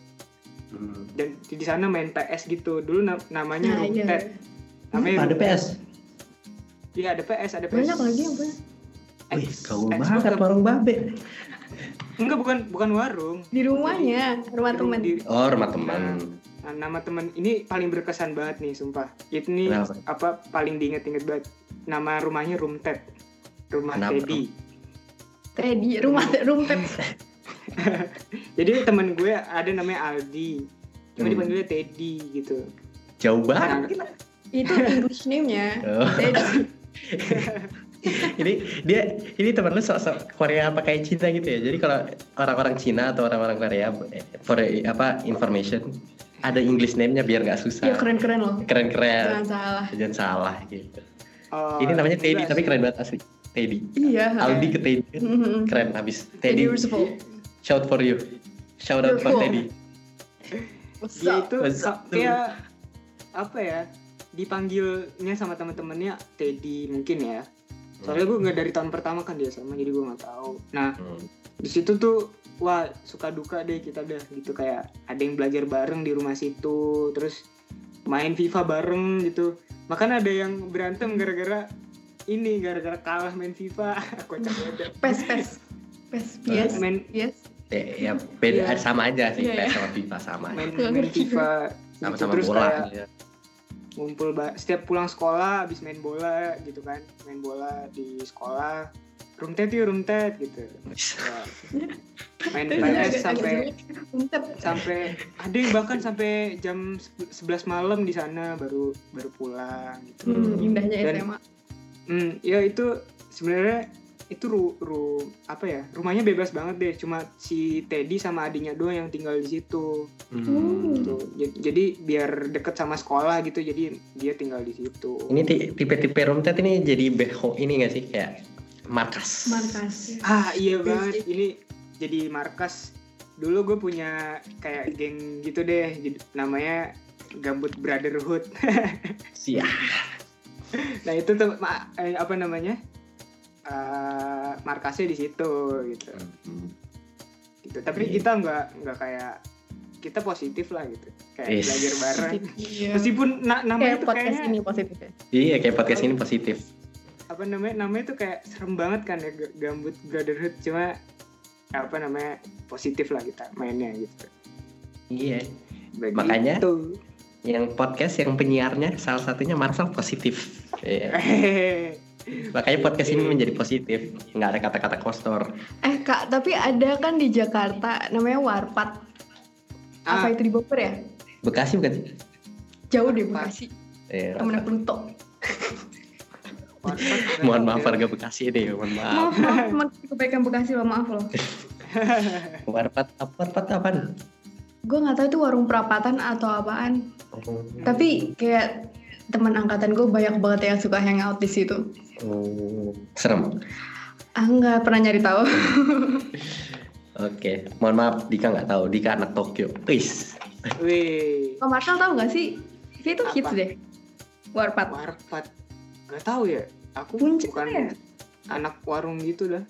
Hmm. dan di sana main PS gitu. Dulu na- namanya Nah, iya. Rumtet. Namanya ada Rumtet. PS. Iya ada PS, ada PS. Banyak lagi yang punya. Wih, kau banget apa- warung babe. Enggak bukan bukan warung. Di rumahnya, rumah di- Oh, rumah teman. Nah, nama temen ini paling berkesan banget nih, sumpah. Itu nih Kenapa? apa paling diinget-inget banget. Nama rumahnya Rumtet. Rumah Kenapa? Teddy. Teddy, rumah rumpet. Jadi temen gue ada namanya Aldi. Cuma Hmm. dipanggilnya Teddy gitu. Jauh Nah, banget. Itu English name-nya. Oh. Teddy. ini dia ini teman lu sok-sok Korea apa kayak Cina gitu ya. Jadi kalau orang-orang Cina atau orang-orang Korea eh, for apa information ada English name-nya biar nggak Iya susah. keren-keren loh. Keren-keren. Jangan salah. Jangan salah gitu. oh, ini namanya Teddy tapi keren banget asli. Teddy. Iya. Aldi ke Teddy. Mhm. Keren habis. Teddy Teddy. Shout for you. Shout out You're for cool. Teddy. What's Dia up? itu What's ka- up, kayak apa ya? Dipanggilnya sama temen-temennya Teddy mungkin ya. Soalnya gue nggak dari tahun pertama kan dia sama, jadi gue nggak tahu. Nah, Hmm. di situ tuh wah suka duka deh kita dah gitu kayak ada yang belajar bareng di rumah situ terus main FIFA bareng gitu bahkan ada yang berantem gara-gara ini gara-gara kalah main FIFA kocak banget Pes, pes. Pes, yes. main Yes. Eh, ya beda Iya. sama aja sih Iya, PS iya. sama FIFA sama. main, main FIFA gitu. Sama-sama terus bola. kayak ya. Ngumpul setiap pulang sekolah habis main bola gitu kan. Main bola di sekolah. Room tet yuk room tet gitu. Main PS sampai sampai ada yang bahkan sampai jam 11 malam di sana baru baru pulang gitu. Hmm, indahnya Dan- SMA. Hmm, ya itu sebenarnya itu ru, ru- apa ya rumahnya bebas banget deh cuma si Teddy sama adiknya doang yang tinggal di situ Hmm. gitu. Jadi biar deket sama sekolah gitu jadi dia tinggal di situ Ini ti- tipe-tipe room chat ini jadi beho ini gak sih kayak markas. Markas. ah iya banget ini jadi markas dulu gue punya kayak geng gitu deh jadi namanya Gambut Brotherhood Siap. nah itu tuh eh, apa namanya Eh, markasnya di situ gitu gitu tapi Iya. kita nggak nggak kayak kita positif lah gitu kayak Yes. belajar bareng Iya. meskipun na- namanya Kayak podcast kayaknya ini positif ya. Iya kayak podcast ini positif. apa namanya namanya tuh kayak serem banget kan ya gambut brotherhood cuma apa namanya positif lah kita mainnya gitu Iya. Begitu. Makanya? Yang podcast yang penyiarnya salah satunya Marcel positif. Iya. Makanya podcast ini menjadi positif. Nggak ada kata-kata kostor. Eh kak, tapi ada kan di Jakarta namanya Warpat. Ah. Apa itu di Bogor ya? Bekasi bukan sih? Jauh deh Bekasi. Iya. Temennya Pluto. Mohon maaf warga Bekasi ini, mohon maaf. Maaf, maaf, teman kebaikan Bekasi loh, maaf loh. Warpat apa? Warpat apaan? gue nggak tahu itu warung perapatan atau apaan Oh, tapi kayak teman angkatan gue banyak banget yang suka hangout di situ oh, serem. ah nggak pernah nyari tahu Oke, mohon maaf Dika nggak tahu. Dika anak Tokyo. Wis. Wih, oh Marshall tahu nggak sih Kayak itu Apa? hits deh warpat warpat. Gak tahu ya. Aku Puncak bukan ya? anak warung gitu lah.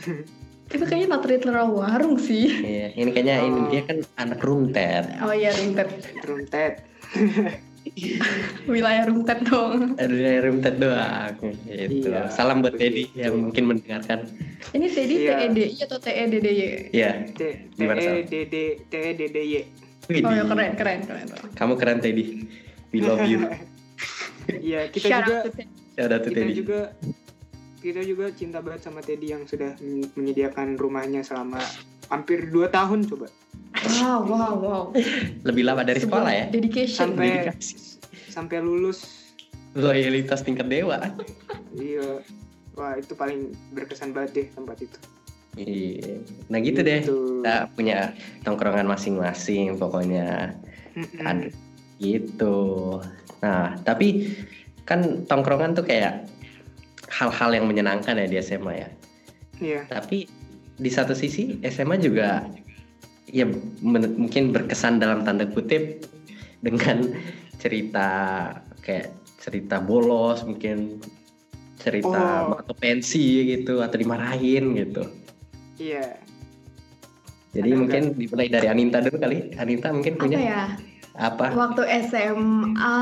itu kayaknya not literal warung sih Iya, ini kayaknya ini Oh. dia kan anak runtet. oh iya rintet Runtet. wilayah runtet dong Aduh, ya, runtet doang. Gitu. Iya, Salam buat begitu. Teddy yang mungkin mendengarkan. ini Teddy Iya. TEDI atau E TEDDY Iya. T T Gimana, E Sal? D D T E D D Y. Widih. oh ya keren keren keren Kamu keren Teddy. We love you. Iya, kita Shout juga Teddy. Ya kita Teddy. juga kita juga cinta banget sama Teddy yang sudah men- menyediakan rumahnya selama hampir 2 tahun coba. Wow wow wow Lebih lama dari sekolah ya. dedication Sampai Dedikasi. sampai lulus. Loyalitas tingkat dewa. Iya. Wah, itu paling berkesan banget deh tempat itu. Iya. Nah gitu deh. Gitu. Kita punya tongkrongan masing-masing pokoknya. Ada gitu. Nah, tapi kan tongkrongan tuh kayak hal-hal yang menyenangkan ya di SMA ya. Iya. Tapi di satu sisi SMA juga ya men- mungkin berkesan dalam tanda kutip dengan cerita kayak cerita bolos mungkin cerita Oh. atau pensi gitu atau dimarahin gitu. Iya. Jadi Ada mungkin dimulai dari Anita dulu kali. Anita mungkin apa punya ya apa? waktu SMA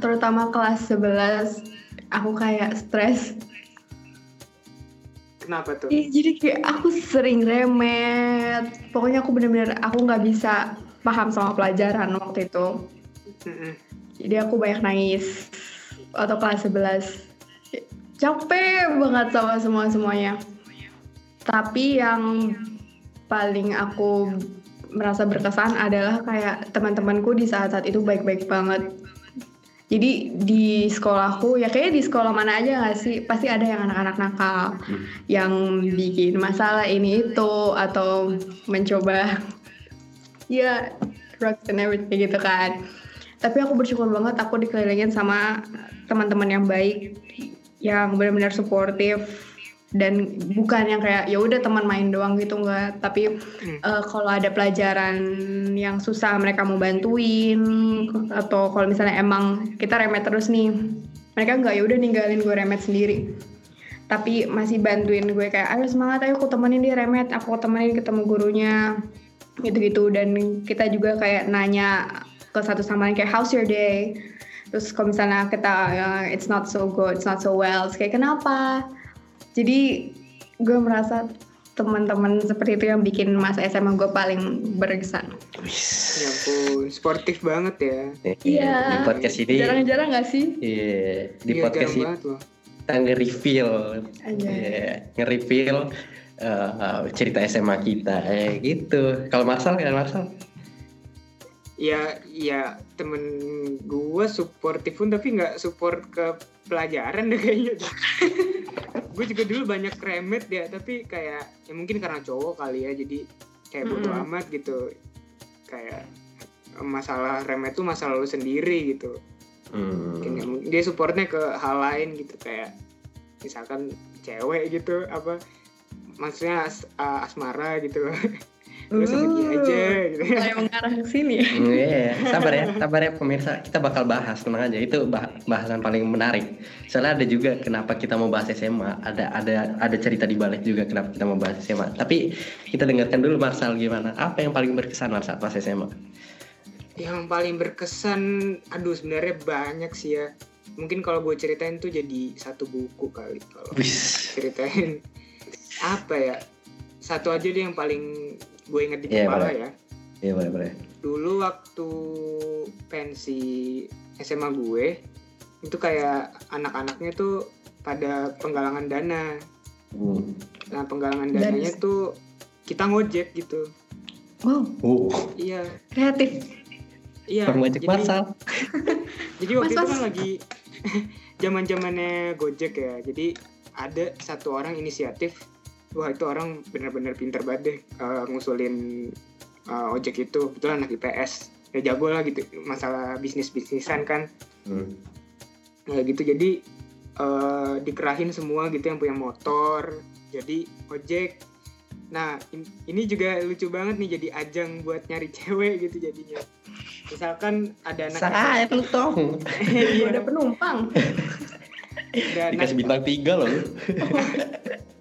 terutama kelas 11 aku kayak stres Kenapa tuh? Ih, jadi kayak aku sering remet. Pokoknya aku bener-bener aku nggak bisa paham sama pelajaran waktu itu. Mm-mm. jadi aku banyak nangis atau kelas 11 capek banget sama semua semuanya tapi yang paling aku merasa berkesan adalah kayak teman-temanku di saat-saat itu baik-baik banget jadi di sekolahku ya kayak di sekolah mana aja nggak sih? Pasti ada yang anak-anak nakal Hmm. yang bikin masalah ini itu atau mencoba ya drugs and everything gitu kan. Tapi aku bersyukur banget aku dikelilingin sama teman-teman yang baik yang benar-benar suportif dan bukan yang kayak ya udah teman main doang gitu enggak tapi Hmm. eh, kalau ada pelajaran yang susah mereka mau bantuin atau kalau misalnya emang kita remet terus nih mereka nggak ya udah ninggalin gue remet sendiri. Tapi masih bantuin gue kayak ayo semangat ayo aku temenin dia remet aku temenin ketemu gurunya gitu-gitu. Dan kita juga kayak nanya ke satu sama lain kayak how's your day? Terus kalau misalnya kita uh, it's not so good it's not so well terus kayak kenapa jadi gue merasa teman-teman seperti itu yang bikin masa SMA gue paling berkesan Ya ampun, sportif banget ya. Iya. Di podcast ini jarang-jarang gak sih Iya, di Iya, podcast ini kita nge-reveal Aja. Iya, nge-reveal eh, cerita SMA kita eh gitu. Kalau Marsal kan Marsal? Ya, ya temen gue supportif pun tapi nggak support ke pelajaran deh kayaknya. gue juga dulu banyak remet ya, tapi kayak ya mungkin karena cowok kali ya, jadi kayak bodo Mm-mm. amat gitu. Kayak masalah remet tuh masalah lu sendiri gitu. Hmm. Mungkin ya, dia supportnya ke hal lain gitu kayak misalkan cewek gitu apa maksudnya as- asmara gitu sama dia aja gitu mulai mengarah ke sini ya. Iya, sabar ya, sabar ya pemirsa. Kita bakal bahas tenang aja. Itu bah- bahasan paling menarik. Soalnya ada juga kenapa kita mau bahas SMA. Ada ada ada cerita di balik juga kenapa kita mau bahas SMA. Tapi kita dengarkan dulu Marsal gimana. Apa yang paling berkesan Marsal pas SMA? yang paling berkesan aduh sebenarnya banyak sih ya mungkin kalau gue ceritain tuh jadi satu buku kali kalau Wis. ceritain apa ya satu aja deh yang paling gue inget di Iya, kepala boleh. ya Iya boleh boleh. dulu waktu pensi SMA gue itu kayak anak-anaknya tuh pada penggalangan dana Hmm. nah penggalangan dananya tuh kita ngojek gitu wow Uh, iya kreatif iya pengojek jadi- Marsal. Jadi waktu Mas, itu mas. kan lagi zaman zamannya Gojek ya. Jadi ada satu orang inisiatif. Wah itu orang benar-benar pinter banget deh eh, ngusulin eh, ojek itu betul anak IPS ya jago lah gitu masalah bisnis bisnisan kan Hmm. ya gitu jadi eh, dikerahin semua gitu yang punya motor jadi ojek nah in- ini juga lucu banget nih jadi ajang buat nyari cewek gitu jadinya misalkan ada anak Saya lu tong. Iya, Udah penumpang. ada anak Dikasih bintang tiga loh.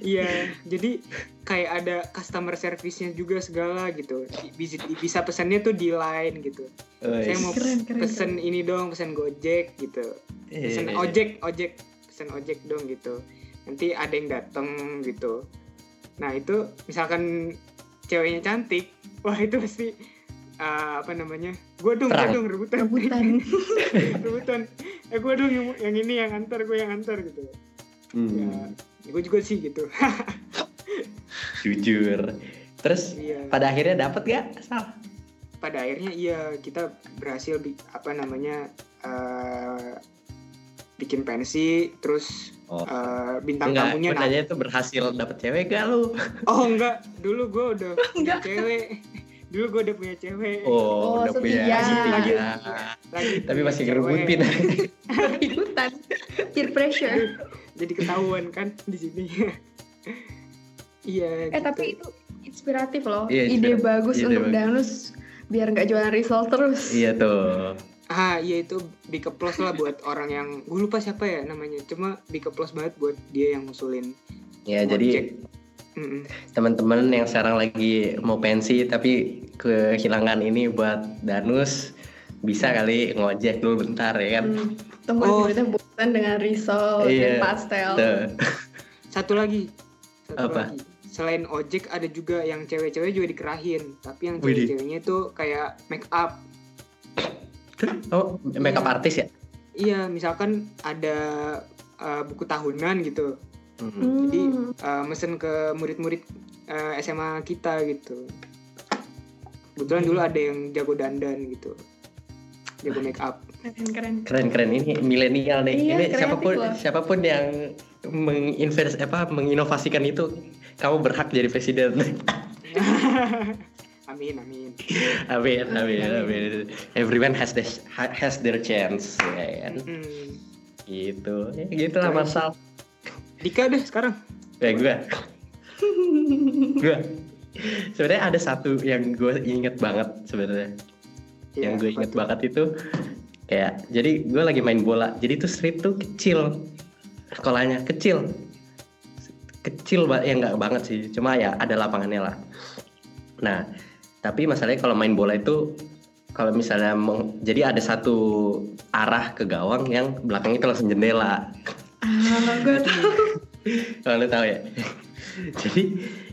Iya, jadi kayak ada customer service-nya juga segala gitu. Bisa, bisa pesannya tuh di line gitu. Saya mau Keren, keren, pesen ini dong, pesen Gojek gitu. Pesen Eh, ojek, ojek, pesen ojek dong gitu. Nanti ada yang dateng gitu. Nah itu misalkan ceweknya cantik, wah itu pasti uh, apa namanya? Gue dong, gue dong rebutan, Rebutan. rebutan. Eh gue dong yang, yang ini yang antar, gue yang antar gitu. Ya, Hmm, gue juga sih gitu. jujur. Terus Iya. pada akhirnya dapat gak? Salah. pada akhirnya iya kita berhasil bi- apa namanya eh, bikin pensi terus Oh. eh, bintang Enggak, tamunya nanya itu berhasil dapet cewek gak lu? oh enggak dulu gue udah Enggak. cewek dulu gue udah punya cewek Oh, Oh, udah punya setia. setia. lagi Tapi masih ngerebutin. Rebutan. Peer pressure. jadi ketahuan kan di sini iya Eh gitu. tapi itu inspiratif loh. Iya, Ide inspiratif. bagus Ide untuk bagus. Danus biar nggak jualan risol terus. iya tuh. ah iya itu big applause lah buat orang yang gue lupa siapa ya namanya cuma big applause banget buat dia yang ngusulin Ya jadi Mm-mm. teman-teman yang sekarang lagi mau pensi tapi kehilangan ini buat Danus bisa kali ngojek dulu bentar ya kan. Hmm. Tunggu Oh. muridnya bosan dengan risol Iya. dan pastel. Tuh. satu lagi satu Apa? lagi selain ojek ada juga yang cewek-cewek juga dikerahin tapi yang cewek-ceweknya itu kayak make up Oh, makeup artis ya? iya misalkan ada uh, buku tahunan gitu Hmm. Jadi, uh, mesen ke murid-murid uh, SMA kita gitu kebetulan dulu ada yang jago dandan gitu jago make up keren keren. Keren-keren ini milenial nih. Iya, ini siapa pun loh. siapa pun yang menginvest apa menginovasikan itu kamu berhak jadi presiden. amin amin amin, amin, amin. Everyone has this has their chance ya kan. Hmm. Gitu. Ya, gitulah Marsal. Dika deh sekarang Ya gue. gue. Sebenarnya ada satu yang gue inget banget sebenarnya. Iya, yang gue inget tuh? banget itu kayak jadi gue lagi main bola jadi tuh street tuh kecil sekolahnya kecil kecil ya nggak banget sih cuma ya ada lapangannya lah nah tapi masalahnya kalau main bola itu kalau misalnya mau jadi ada satu arah ke gawang yang belakangnya itu langsung jendela Ah, gue tahu. kalau lu tahu ya jadi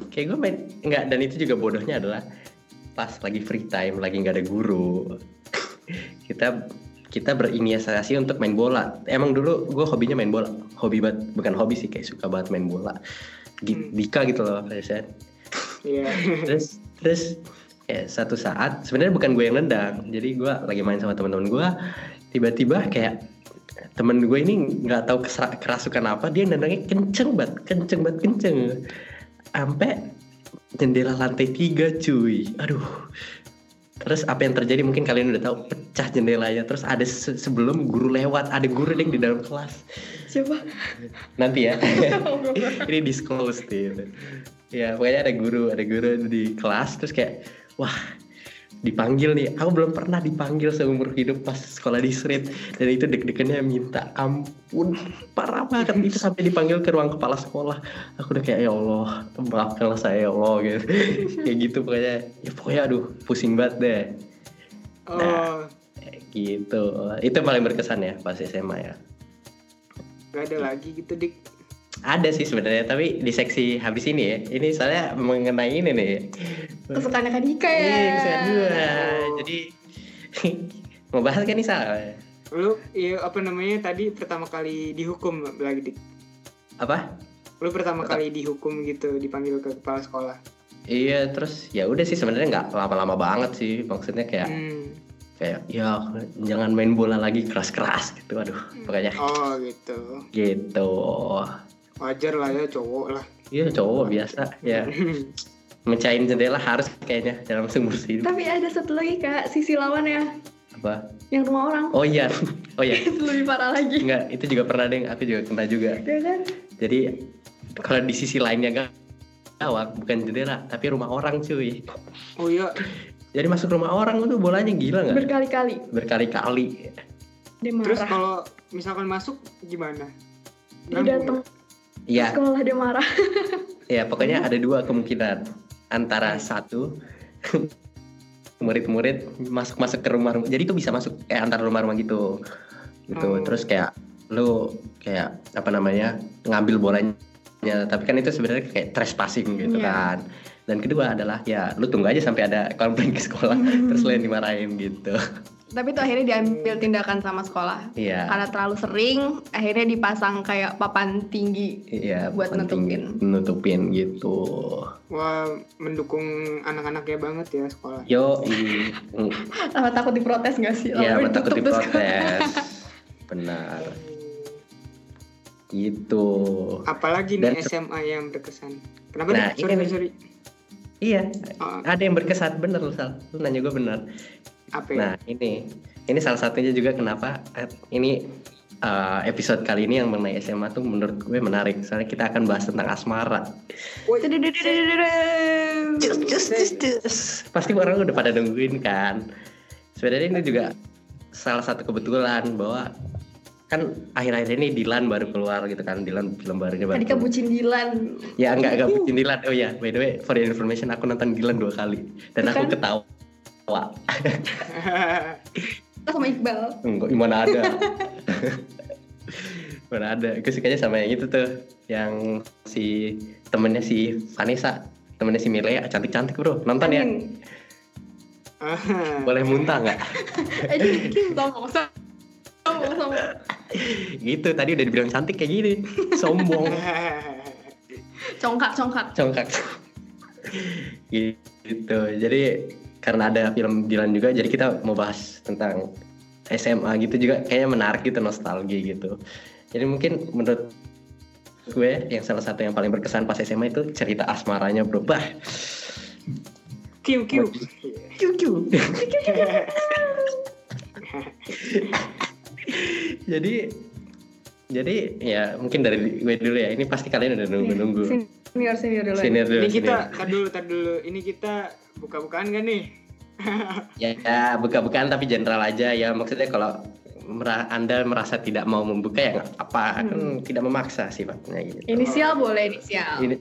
kayak gue main nggak dan itu juga bodohnya adalah pas lagi free time lagi nggak ada guru kita kita berinisiasi untuk main bola emang dulu gue hobinya main bola hobi banget bukan hobi sih kayak suka banget main bola Hmm. Dika gitu loh Resen. Iya. terus terus kayak satu saat sebenarnya bukan gue yang nendang jadi gue lagi main sama teman-teman gue tiba-tiba kayak temen gue ini nggak tahu kerasukan apa dia nendangnya kenceng banget kenceng banget kenceng. Sampai jendela lantai tiga cuy. Aduh. Terus apa yang terjadi mungkin kalian udah tahu pecah jendelanya. Terus ada se- sebelum guru lewat ada guru yang di dalam kelas. Siapa? nanti ya. Ini disclose gitu ya pokoknya ada guru ada guru di kelas terus kayak wah dipanggil nih. Aku belum pernah dipanggil seumur hidup pas sekolah di street. Dan itu deg-degannya minta ampun. Parah banget. Itu sampai dipanggil ke ruang kepala sekolah. Aku udah kayak ya Allah maafkanlah saya ya Allah gitu. Kayak gitu pokoknya. Ya pokoknya aduh pusing banget deh. Oh, Kayak gitu. Itu paling berkesan ya pas SMA ya. Gak ada lagi gitu dik. Ada sih sebenarnya, tapi di seksi habis ini ya. Ini soalnya mengenai ini nih. Kesukaannya Kak Dika ya. Iya, kesukaan dua. Jadi mau bahas kan nih salah. Lu ya apa namanya tadi pertama kali dihukum lagi dik. Apa? Lu pertama Pertama- kali dihukum gitu dipanggil ke kepala sekolah. Iya, terus ya udah sih sebenarnya nggak lama-lama banget sih. Maksudnya kayak Hmm. kayak ya jangan main bola lagi keras-keras gitu. Aduh, pokoknya Oh gitu. gitu. Wajar lah ya cowok lah. Iya cowok biasa ya. mecahin jendela harus kayaknya dalam seumur hidup Tapi ada satu lagi kak, sisi lawan ya, apa yang rumah orang. oh iya oh iya Itu lebih parah lagi. enggak itu juga pernah deh aku juga kena juga Ya kan? jadi kalau di sisi lainnya gak gawang bukan jendela tapi rumah orang cuy Oh iya. jadi masuk rumah orang tuh bolanya gila nggak Berkali-kali. berkali-kali Dia Terus kalau misalkan masuk gimana? Dia Ganggu datang ya sekolah dia marah. ya pokoknya ada dua kemungkinan. Antara satu murid-murid masuk-masuk ke rumah-rumah. Jadi itu bisa masuk kayak antar rumah-rumah gitu. Gitu. Oh. terus kayak lu kayak apa namanya ngambil bolanya. Tapi kan itu sebenarnya kayak trespassing gitu Iya. kan. Dan kedua adalah ya lu tunggu aja sampai ada komplain ke sekolah. Terus lu yang dimarahin gitu Tapi itu akhirnya diambil tindakan sama sekolah. iya Karena terlalu sering, akhirnya dipasang kayak papan tinggi. iya buat penting nutupin. nutupin gitu Wah, mendukung anak-anaknya banget ya sekolah. yo Sama takut diprotes gak sih? Iya, Lama takut tuh diprotes. Benar. Gitu. Apalagi Dan nih SMA yang berkesan. Kenapa Nah, nih? Sorry, ini sorry. Iya, Oh, ada yang berkesan bener lu Sal. Lu nanya gue bener. Apa ya? Nah, ini ini salah satunya juga kenapa eh, ini eh, episode kali ini yang mengenai SMA tuh menurut gue menarik. Soalnya kita akan bahas tentang asmara. Cus, cus, cus, cus. Pasti orang udah pada nungguin kan. Sebenarnya ini juga salah satu kebetulan bahwa kan akhir-akhir ini Dilan baru keluar gitu kan Dilan film barunya baru Tadi kan bucin Dilan. Ya enggak enggak bikin Dilan. Oh ya, by the way, for your information aku nonton Dilan dua kali dan aku Bukan? Ketawa. Kita sama Iqbal. Enggak, gimana ada? mana ada? Aku sukanya sama yang itu tuh, yang si temennya si Vanessa, temennya si Milea, cantik-cantik bro. Nonton ya? Amin. Boleh muntah nggak? Eh, Kim sombong, sombong, sombong. gitu. Tadi udah dibilang cantik kayak gini, sombong, Congkak, congkak. congkak. gitu. Jadi karena ada film Dilan juga, jadi kita mau bahas tentang SMA gitu juga kayaknya menarik gitu nostalgia gitu. Jadi mungkin menurut gue yang salah satu yang paling berkesan pas SMA itu cerita asmaranya bro. Bah, Kiu, kiu. kiu kiu. jadi jadi ya mungkin dari gue dulu ya. Ini pasti kalian udah nunggu-nunggu. Senior, senior dulu. Senior dulu. Ini kita, tar dulu, tar dulu. Ini kita buka-bukaan gak nih? Ya, ya buka-bukaan tapi general aja ya. Maksudnya kalau anda merasa tidak mau membuka ya nggak apa kan tidak memaksa sifatnya gitu. Inisial boleh inisial. Ini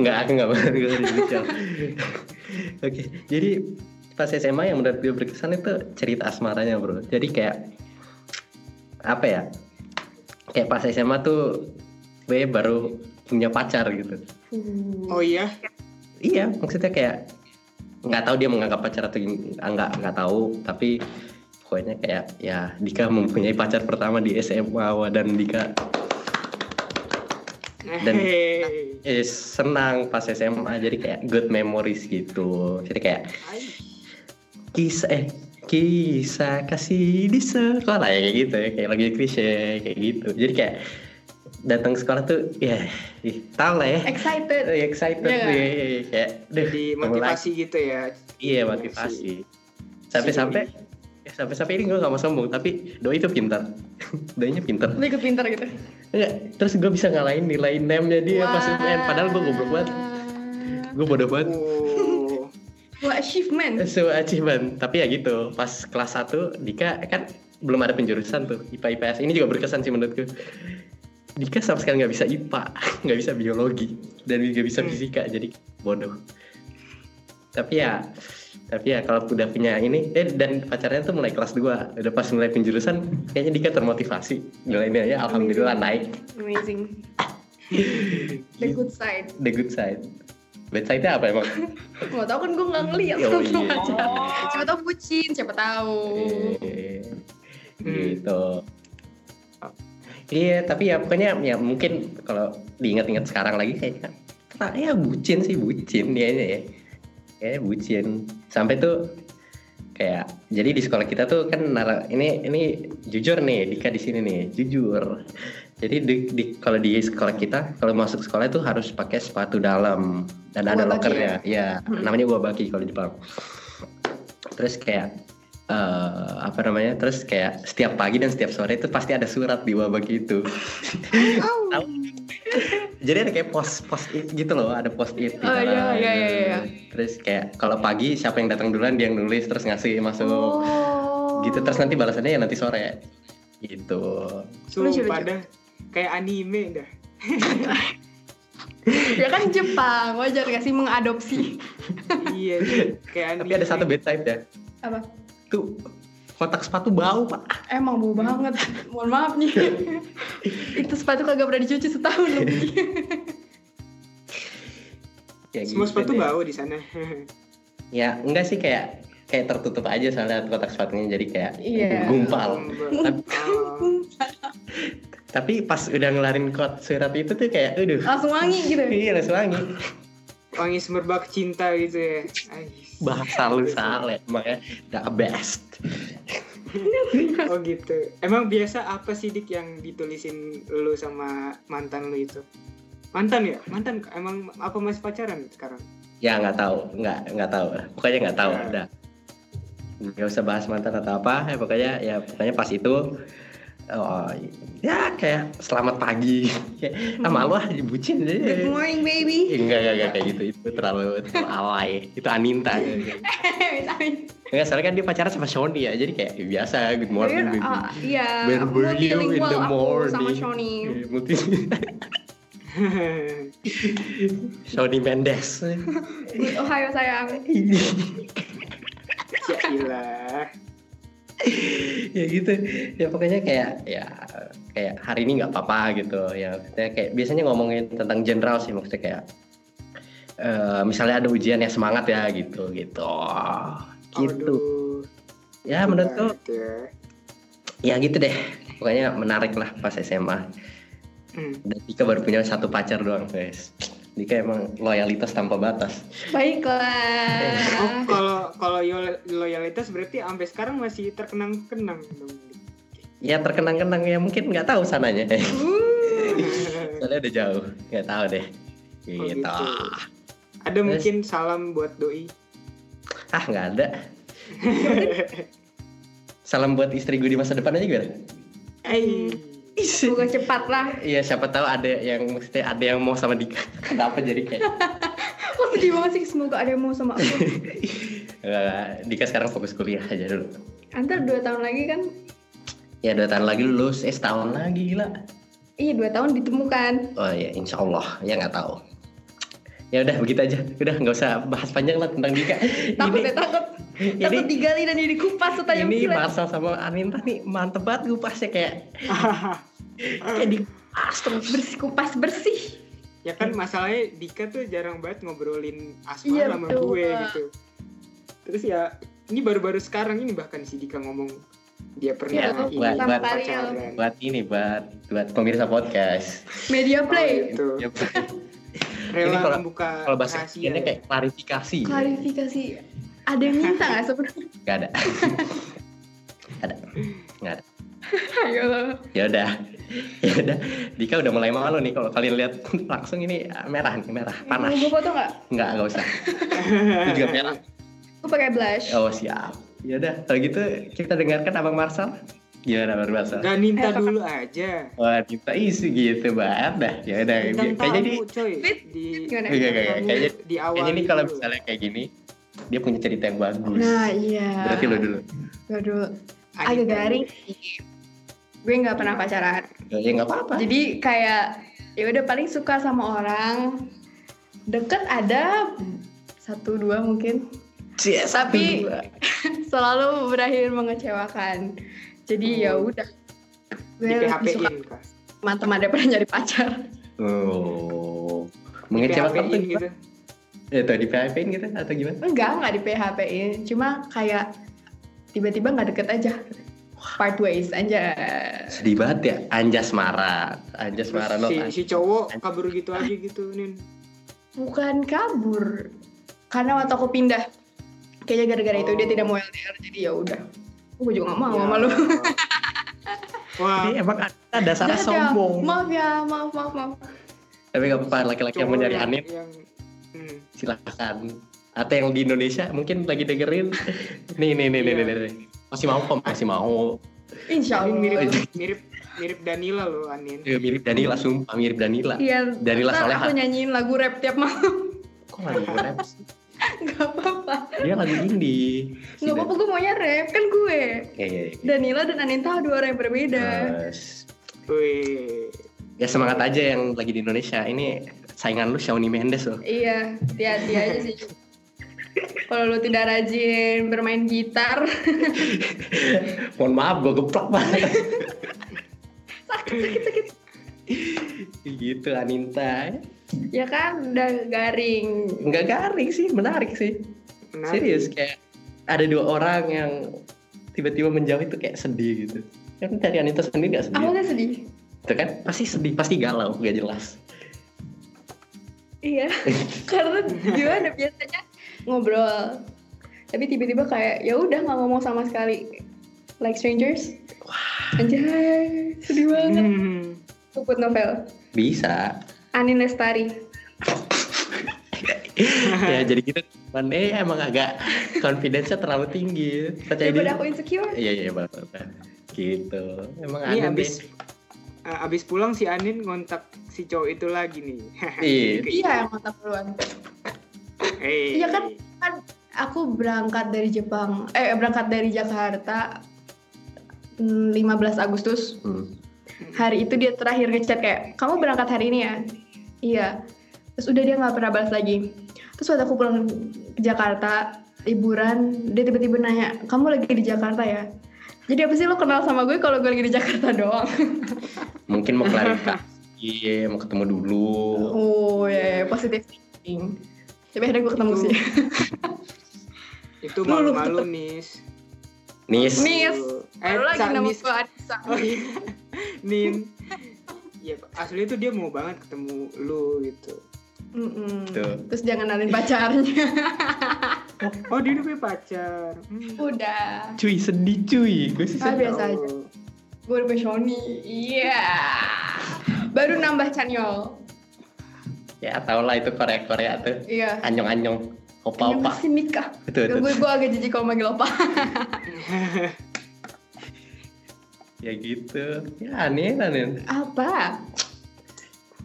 Enggak, aku enggak mau enggak mau inisial. Oke, jadi pas SMA yang menurut gue berkesan itu cerita asmaranya bro. Jadi kayak apa ya? Kayak pas SMA tuh gue baru punya pacar gitu. Oh iya? Iya, maksudnya kayak nggak tahu dia menganggap pacar atau gim- enggak nggak tahu, tapi pokoknya kayak ya Dika mempunyai pacar pertama di SMA dan Dika Dan- Hehehe. eh, senang pas SMA jadi kayak good memories gitu. Jadi kayak Ay, kisah eh kisah kasih di sekolah ya kayak gitu ya kayak lagi klise kayak gitu. Jadi kayak datang sekolah tuh ya ih, tau lah ya. Excited. Eh, excited Iya tuh nggak? ya, kayak duh, Jadi motivasi gitu ya. Iya motivasi. Sampai-sampai ya, sampai-sampai ini gue gak mau sombong tapi doi itu pintar. Doinya pintar. Lu ikut pinter gitu. Enggak, terus gue bisa ngalahin nilai nem-nya dia pas UN padahal gue goblok banget. Gue bodoh banget. Oh. Wah, achievement. So achievement. Tapi ya gitu, pas kelas 1 Dika kan belum ada penjurusan tuh IPA IPS. Ini juga berkesan sih menurutku. Dika sama sekali nggak bisa IPA, nggak bisa biologi, dan nggak bisa Hmm. fisika, jadi bodoh. Tapi ya, tapi ya kalau udah punya ini, eh dan pacarnya tuh mulai kelas 2 udah pas mulai penjurusan, kayaknya Dika termotivasi. Nilainya ya alhamdulillah naik. Amazing. The good side. The good side. Bad side-nya apa emang? Gak tau kan gue gak ngeliat Oh, iya. aja. Siapa tau bucin, siapa. Eh, Hmm. gitu. Iya, tapi ya pokoknya ya mungkin kalau diingat-ingat sekarang lagi kayaknya ya bucin sih bucin dia ya. Kayaknya bucin. Sampai tuh kayak jadi di sekolah kita tuh kan nara- ini ini jujur nih Dika di sini nih jujur jadi di, di- kalau di sekolah kita kalau masuk sekolah itu harus pakai sepatu dalam dan ada lokernya ya Hmm. namanya wabaki kalau di Jepang terus kayak eh, apa namanya terus kayak setiap pagi dan setiap sore itu pasti ada surat di wabaki itu Tahu? jadi ada kayak post post it gitu loh ada post it di Oh, iya, iya, iya, iya. terus kayak kalau pagi siapa yang datang duluan dia yang nulis terus ngasih masuk Oh. gitu terus nanti balasannya ya nanti sore gitu Lucu, Sumpah lucu. dah. Kayak anime dah. ya kan Jepang wajar gak sih mengadopsi iya, kayak anime. tapi ada satu bad side ya apa tuh kotak sepatu bau pak. Emang bau banget. Mohon maaf nih. Itu sepatu kagak pernah dicuci setahun lebih ya, Semua gitu sepatu deh. bau di sana. ya enggak sih kayak kayak tertutup aja soalnya kotak sepatunya jadi kayak Iya. gumpal. Tapi, Oh, tapi pas udah ngelarin kot surat itu tuh kayak aduh. Langsung wangi gitu. Iya langsung wangi wangi semerbak cinta gitu ya. Ais. bahasa lu salah makanya the best Oh gitu. Emang biasa apa sih dik yang ditulisin lu sama mantan lu itu? Mantan ya? Mantan emang apa masih pacaran sekarang? ya nggak tahu nggak nggak tahu pokoknya nggak tahu udah nggak usah bahas mantan atau apa ya pokoknya ya pokoknya pas itu oh, ya kayak selamat pagi. Kayak ah malu ah bucin good morning baby. Enggak enggak enggak kayak gitu. Itu terlalu terlalu alay. Itu Aninta. Enggak soalnya kan dia pacaran sama Shoni ya. Jadi kayak biasa good morning baby. Ah, iya. Where were you in the aku sama morning? Shoni. Eh, multi Shoni Mendes. Ohio sayang. Ya ilah. ya gitu. Ya pokoknya kayak ya kayak hari ini nggak apa-apa gitu. Ya maksudnya kayak biasanya ngomongin tentang general sih maksudnya kayak eh, misalnya ada ujian ya semangat ya gitu gitu. Gitu. Aduh. ya menurutku ya. ya gitu deh. Pokoknya menarik lah pas SMA Hmm. dan Dika baru punya satu pacar doang guys Dika emang loyalitas tanpa batas. Oh, baiklah kalau kalau yo- loyalitas berarti sampai sekarang masih terkenang-kenang dong. ya terkenang-kenang ya mungkin nggak tahu sananya. Uh, soalnya udah jauh nggak tahu deh. Oh, gitu. gitu. Ada mungkin salam buat doi. ah nggak ada. Salam buat istri gue di masa depan aja gimana? Eh, semoga cepat lah Iya siapa tahu ada yang mesti ada yang mau sama Dika. Kenapa jadi kayak Kok sedih banget sih semoga ada yang mau sama aku Dika sekarang fokus kuliah aja dulu. Antar dua tahun lagi kan Ya dua tahun lagi lulus, eh setahun lagi gila. Iya dua tahun ditemukan Oh ya insya Allah ya nggak tahu. Ya udah begitu aja. Udah nggak usah bahas panjang lah tentang Dika. Takut ini ya takut Takut ini, digali dan dikupas setajam ini silat Marcel sama Aninta nih mantep banget kupasnya kayak kayak dikupas terus. Bersih kupas bersih ya kan masalahnya Dika tuh jarang banget ngobrolin asma Iya, sama betul, gue gitu. Terus ya ini baru-baru sekarang ini bahkan si Dika ngomong dia pernah Ya, ini buat- buat- pacaran. Buat ini buat buat pemirsa podcast. Media Oh, play gitu. Ya, Rela Ini kalau- membuka kalau bahasa ini ya. kayak klarifikasi. Klarifikasi Ada yang minta gak sebenarnya? Gak ada. ada. Nggak ada. Ayo Ya udah. Ya udah. Dika udah mulai malu nih kalau kalian lihat langsung ini ah, merah nih, merah, panas. Mau gue foto gak? Enggak, enggak usah. Itu juga merah. Gue pakai blush Oh, siap. Ya udah, kalau gitu kita dengarkan Abang Marsal. Gimana Abang Marsal? Gak minta Eh, dulu aja. Wah, kita isu gitu banget dah. Ya udah, kayaknya di coy Fit. di Gimana? Iya, iya. tamu Kayaknya- di awal kayaknya ini kalau dulu. misalnya kayak gini, dia punya cerita yang bagus. Nah iya. Berarti lo dulu. Gue dulu. Agak garing Gue gak pernah pacaran. Ya ya nggak apa-apa. Jadi kayak ya udah paling suka sama orang. Deket ada satu dua mungkin. Cie, Tapi- dua. selalu berakhir mengecewakan. Jadi ya udah. Gue lebih suka teman-teman daripada nyari pacar. Oh. Mengecewakan tuh gitu Ya tuh di PHP in gitu atau gimana? enggak enggak di PHP in. Cuma kayak tiba-tiba nggak deket aja. Part ways aja Sedih banget ya, Anjas marah. Anjas marah si, si cowok kabur gitu aja gitu nin. Bukan kabur. Karena waktu aku pindah kayaknya gara-gara itu dia Oh. tidak mau LDR jadi ya udah. Gue juga gak mau Ya. sama lu. Wah, Ini emang ada dasarnya Jahat ya. sombong. maaf ya maaf maaf maaf. Tapi gak apa-apa laki-laki yang mencari Anin. yang hmm. silahkan. Atau yang di Indonesia mungkin lagi dengerin. nih nih nih nih Iya. nih, nih. Masih mau kok masih mau. insya Anin mirip Allah mirip mirip Danila loh Anin. Eh, mirip Danila sumpah mirip Danila. iya Danila Soleha. aku nyanyiin lagu rap tiap malam Kok ada rap sih? gak apa-apa Dia lagi indie. Si gak apa-apa gue maunya rap kan gue Dan- Iya, iya, iya. Danila dan Anita dua orang yang berbeda Wih. ya semangat aja yang lagi di Indonesia. Ini saingan lu Shawn Mendes loh. iya hati-hati aja sih kalau lu tidak rajin bermain gitar Mohon maaf gue geplak banget. sakit sakit sakit gitu Aninta. ya kan udah garing Nggak garing sih, menarik sih. Menarik. Serius kayak ada dua orang yang tiba-tiba menjauh itu kayak sedih gitu. Kan dari Anita sendiri gak sedih. awalnya sedih Itu kan pasti sedih, pasti galau, gak jelas. Iya karena gimana biasanya ngobrol tapi tiba-tiba kayak ya udah nggak ngomong sama sekali like strangers anjay sedih banget Hmm. Puput novel Bisa. Anin Lestari ya jadi gitu. Cuman eh emang agak confidence-nya terlalu tinggi. Percaya diri. aku insecure Iya iya benar. Gitu. Emang Ini Anin abis eh, abis pulang si Anin ngontak si cowok itu lagi nih. Iya. iya yang kontak duluan Eh. Iya kan? aku berangkat dari Jepang eh berangkat dari Jakarta mm, 15 Agustus Hmm. hari itu dia terakhir ngechat kayak kamu berangkat hari ini ya iya terus udah dia nggak pernah balas lagi terus waktu aku pulang ke Jakarta liburan dia tiba-tiba nanya kamu lagi di Jakarta ya jadi apa sih lo kenal sama gue kalau gue lagi di Jakarta doang Mungkin mau klarifikasi, mau ketemu dulu. oh ya yeah, positive thinking tapi akhirnya gue ketemu Itu- sih Itu Lu- lu malu-malu nis. Nis. Nis. Eh, baru lagi nama gue Anissa Oh iya. Nin. Ya asli itu dia mau banget ketemu lu gitu. Tuh. terus jangan nalin pacarnya Oh dia udah punya pacar. Hmm. udah Cuy sedih cuy. Gue sih Ah, sedih. biasa aja Oh. gue udah punya Shoni iya baru nambah Chanyol Ya tau lah itu Korea Korea tuh. iya Anyong-anyong. Ini Opa-opa. masih nikah Itu itu. gue gue agak jijik kalau manggil opa Ya gitu. Ya aneh aneh. apa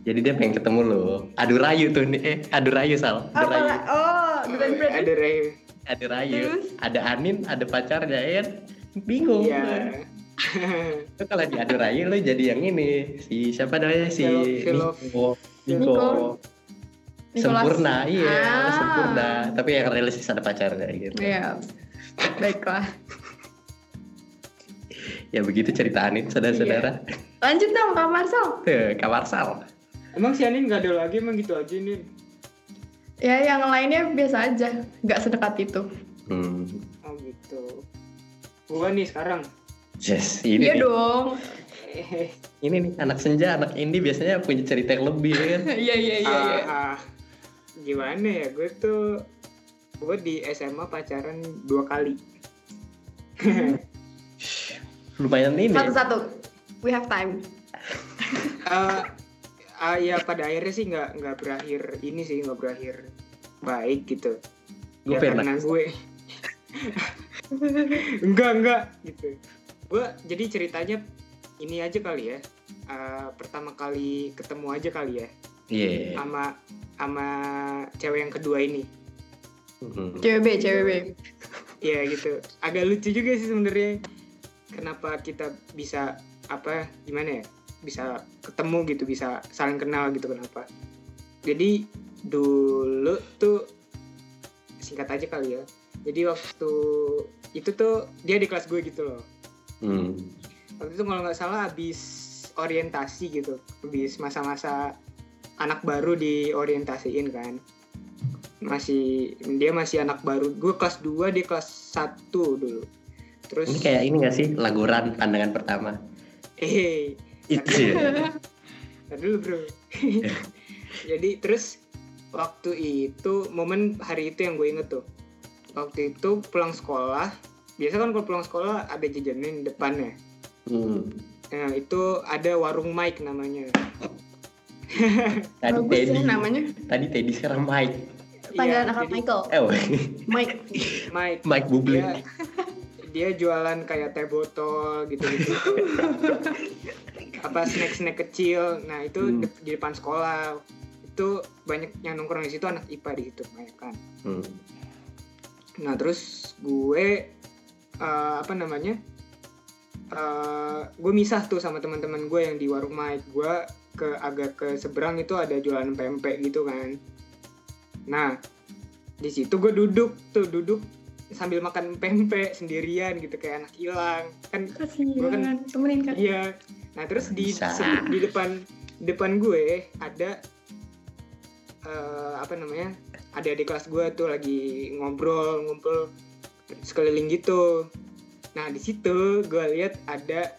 Jadi dia pengen ketemu lo. Adu rayu tuh nih. Eh, adu rayu sal. Adu apa rayu. oh bukan berarti Ada Ray. Adu rayu. Ada Anin, ada pacarnya ya. kan? Bingung. Iya. Itu kalau di adu rayu lo jadi yang ini. Si siapa namanya si Niko. Niko. Sempurna, iya, Ah. sempurna. Tapi yang realistis ada pacarnya gitu. iya baiklah Ya begitu cerita Anin, saudara-saudara. lanjut dong Kak Marcel Tuh, Kak Marsal. Emang si Anin gak ada lagi emang gitu aja nih. ya yang lainnya biasa aja nggak sedekat itu Hmm. Oh gitu. Gua nih sekarang. Yes, ini iya nih. dong Eh, Ini nih anak senja, anak indie biasanya punya cerita yang lebih ya kan. iya iya iya iya. ah, ah, gimana ya gue tuh gue di SMA pacaran dua kali. Lumayan ini. satu-satu we have time Eh, ah, ya pada akhirnya sih nggak nggak berakhir ini sih nggak berakhir baik gitu. Gue ya pernah. karena gue enggak enggak gitu. Gue jadi ceritanya ini aja kali ya. Eh, pertama kali ketemu aja kali ya Iya. sama sama cewek yang kedua ini. Hmm. CWB CWB Iya gitu. Agak lucu juga sih sebenarnya. Kenapa kita bisa apa gimana ya? Bisa ketemu gitu, bisa saling kenal gitu kenapa? Jadi dulu tuh singkat aja kali ya. Jadi waktu itu tuh dia di kelas gue gitu loh. Hmm. Waktu itu kalau nggak salah habis orientasi gitu, habis masa-masa anak baru di orientasiin kan. Masih dia masih anak baru. Gue kelas 2, dia kelas 1 dulu. Terus Ini kayak ini gak sih laguran pandangan pertama? eh Itu ya. Dulu bro. Jadi terus waktu itu momen hari itu yang gue inget tuh. waktu itu pulang sekolah biasa kan kalau pulang sekolah ada jajanan di depannya Hmm. nah itu ada warung Mike namanya Tadi Bagus Teddy. ya namanya. Tadi Teddy sekarang Mike. Panggilan Iya, akal jadi Michael. Eh, Mike. Mike Mike Bublé. dia dia jualan kayak teh botol gitu gitu apa snack snack kecil. Nah itu Hmm. di, di depan sekolah. Itu banyak yang nongkrong di situ anak IPA di situ banyak kan. Hmm. nah terus gue eh, apa namanya eh gue misah tuh sama teman-teman gue yang di warung Mike. Gue ke agak ke seberang itu ada jualan pempek gitu kan. Nah di situ gue duduk tuh duduk sambil makan pempek sendirian gitu kayak anak hilang kan Gua kan-. Temenin kan. iya nah terus di Bisa. di depan depan gue ada eh, apa namanya ada di kelas gue tuh lagi ngobrol ngumpul sekeliling gitu nah di situ gue lihat ada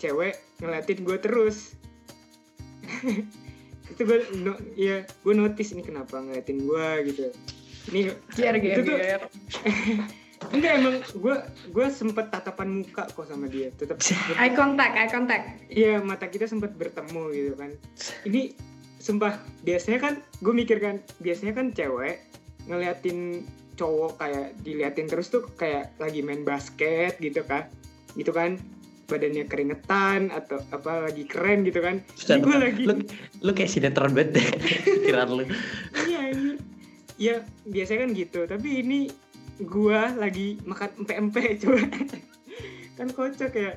cewek ngeliatin gue terus itu gue no, ya gue notice ini kenapa ngeliatin gue gitu ini Gier, gier, itu tuh enggak emang gue gue sempet tatapan muka kok sama dia tetap Eye contact, eye contact. Iya mata kita sempat bertemu gitu kan. Ini sumpah biasanya kan gue mikir kan biasanya kan cewek ngeliatin cowok kayak diliatin terus tuh kayak lagi main basket gitu kan. Gitu kan badannya keringetan atau apa lagi keren gitu kan. Ini gue lagi Lu, lu kayak sinetron banget deh. Pikiran lu. iya anjir. Ya biasanya kan gitu, tapi ini gua lagi makan empe-empe coba. kan kocak ya.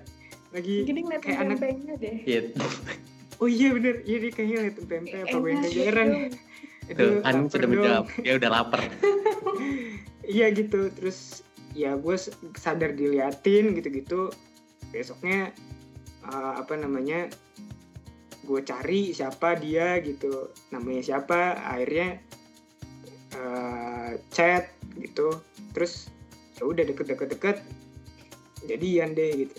Lagi Gini Kayak anak- deh. Iya. Oh iya bener, iya dia kayaknya liat empe-empe apa gue. Tuh, Anin lapar sudah menjawab. Dia udah lapar. Iya gitu, terus ya gue sadar diliatin gitu-gitu. Besoknya eh, apa namanya? Gue cari siapa dia gitu, namanya siapa. Akhirnya eh, chat gitu, terus ya udah deket-deket-deket, jadian deh gitu.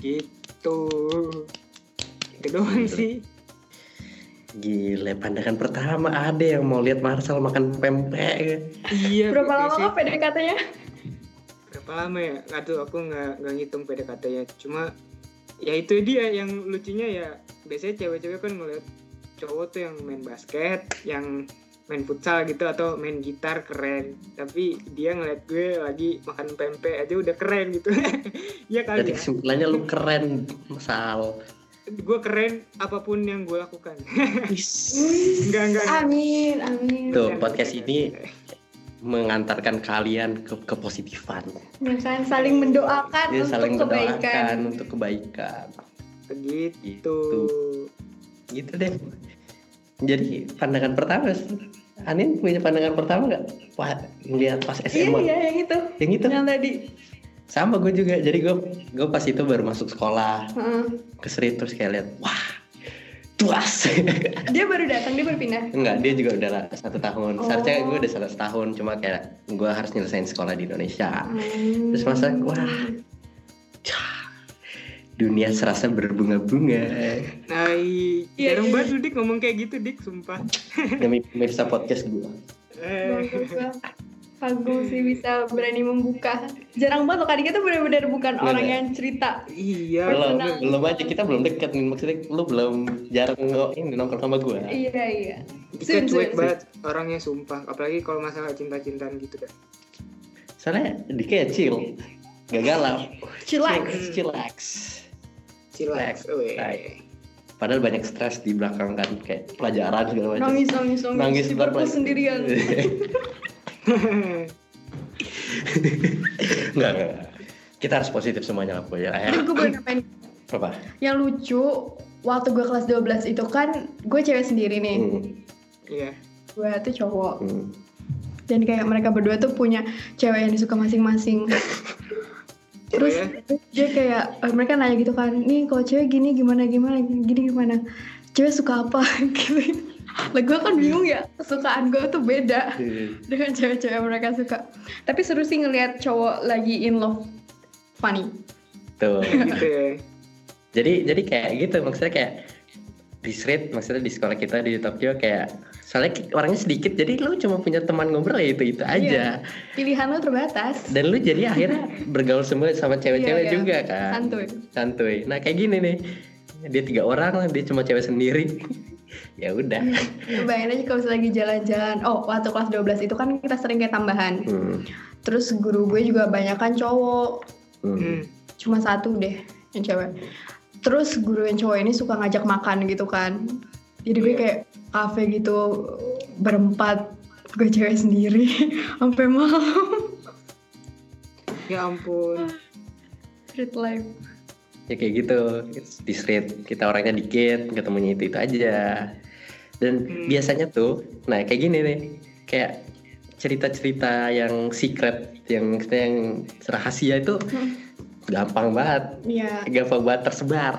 Gitu. Itu doang Gitu. sih. Gile, pandangan pertama ada yang mau lihat Marcel makan pempek. Iya. Berapa lama PDKT-nya? berapa lama ya nggak tahu aku nggak nggak ngitung PDKT-nya cuma ya itu dia yang lucunya ya biasanya cewek-cewek kan ngeliat cowok tuh yang main basket yang main futsal gitu atau main gitar keren tapi dia ngeliat gue lagi makan pempek aja udah keren gitu ya kali Jadi ya kesimpulannya lu keren, Sal. gue keren apa pun yang gue lakukan enggak enggak Amin, amin. Tuh, podcast ini mengantarkan kalian ke kepositifan. Ya kan saling mendoakan Dia untuk saling kebaikan. mendoakan untuk kebaikan. begitu Gitu. Gitu deh. Jadi pandangan pertama Anin punya pandangan pertama nggak? Wah, ngeliat pas Iya, SMA. iya yang itu. Yang itu Yang tadi. sama gue juga. Jadi gue gue pas itu baru masuk sekolah Heeh. ke Sri terus kayak lihat, wah, tuas. Dia baru datang, dia baru pindah. Enggak, dia juga udah lah satu tahun. Oh. Seharusnya gue udah satu tahun, cuma kayak gue harus nyelesain sekolah di Indonesia. Hmm. Terus masa, wah, cah, dunia serasa berbunga-bunga. nah i- Iya, jarang iya. banget lu, dik ngomong kayak gitu dik sumpah Demi pemirsa podcast gue. eh, Bagus lah. Kagum sih bisa berani membuka. Jarang banget loh, Kak Dika tuh benar-benar bukan Bener. orang yang cerita. iya belum, Personal. belum aja kita belum deket nih maksudnya lu belum jarang ini nongkrong sama gue. Iya, iya. Kita cuek banget orangnya sumpah apalagi kalau masalah cinta-cintaan gitu kan Soalnya dia kayak chill, gak galau. Chillax. chillax. Chillax. Right. Padahal banyak stres di belakang kan kayak pelajaran segala macam. Nangis, nangis, nangis. Nangis di perpus sendirian. Enggak, enggak. Kita harus positif semuanya lah ya. Tapi gue boleh ngapain? Apa? Yang lucu, waktu gue kelas 12 itu kan, gue cewek sendiri nih. Hmm. Iya. Gue tuh cowok. Hmm. Dan kayak mereka berdua tuh punya cewek yang disuka masing-masing. Terus ya? dia kayak, eh, mereka nanya gitu kan, nih kalau cewek gini gimana, gimana, gini gimana. Cewek suka apa? gitu. Lah gue kan bingung ya, kesukaan gue tuh beda dengan cewek-cewek mereka suka. Tapi seru sih ngelihat cowok lagi in love. Funny. Tuh. gitu ya. jadi jadi kayak gitu maksudnya kayak di street maksudnya di sekolah kita di Tokyo kayak soalnya orangnya sedikit jadi lu cuma punya teman ngobrol ya itu itu aja Pilihan lo terbatas. dan lu jadi akhirnya bergaul semua sama cewek-cewek Iya, iya. juga kan Santuy. santuy nah kayak gini nih dia tiga orang dia cuma cewek sendiri ya udah Bayangin aja kalau lagi jalan-jalan. Oh, waktu kelas 12 itu kan kita sering kayak tambahan. hmm. Terus guru gue juga banyak kan cowok. Hmm. Hmm. Cuma satu deh yang cewek. Terus guru yang cowok ini suka ngajak makan gitu kan. Jadi gue Iya. kayak kafe gitu berempat gue cewek sendiri sampai malam Ya ampun. street life ya kayak gitu di street kita orangnya dikit ketemunya itu itu aja dan Hmm. biasanya tuh nah kayak gini nih kayak cerita-cerita yang secret yang yang rahasia itu Hmm. Gampang banget Iya. gampang banget tersebar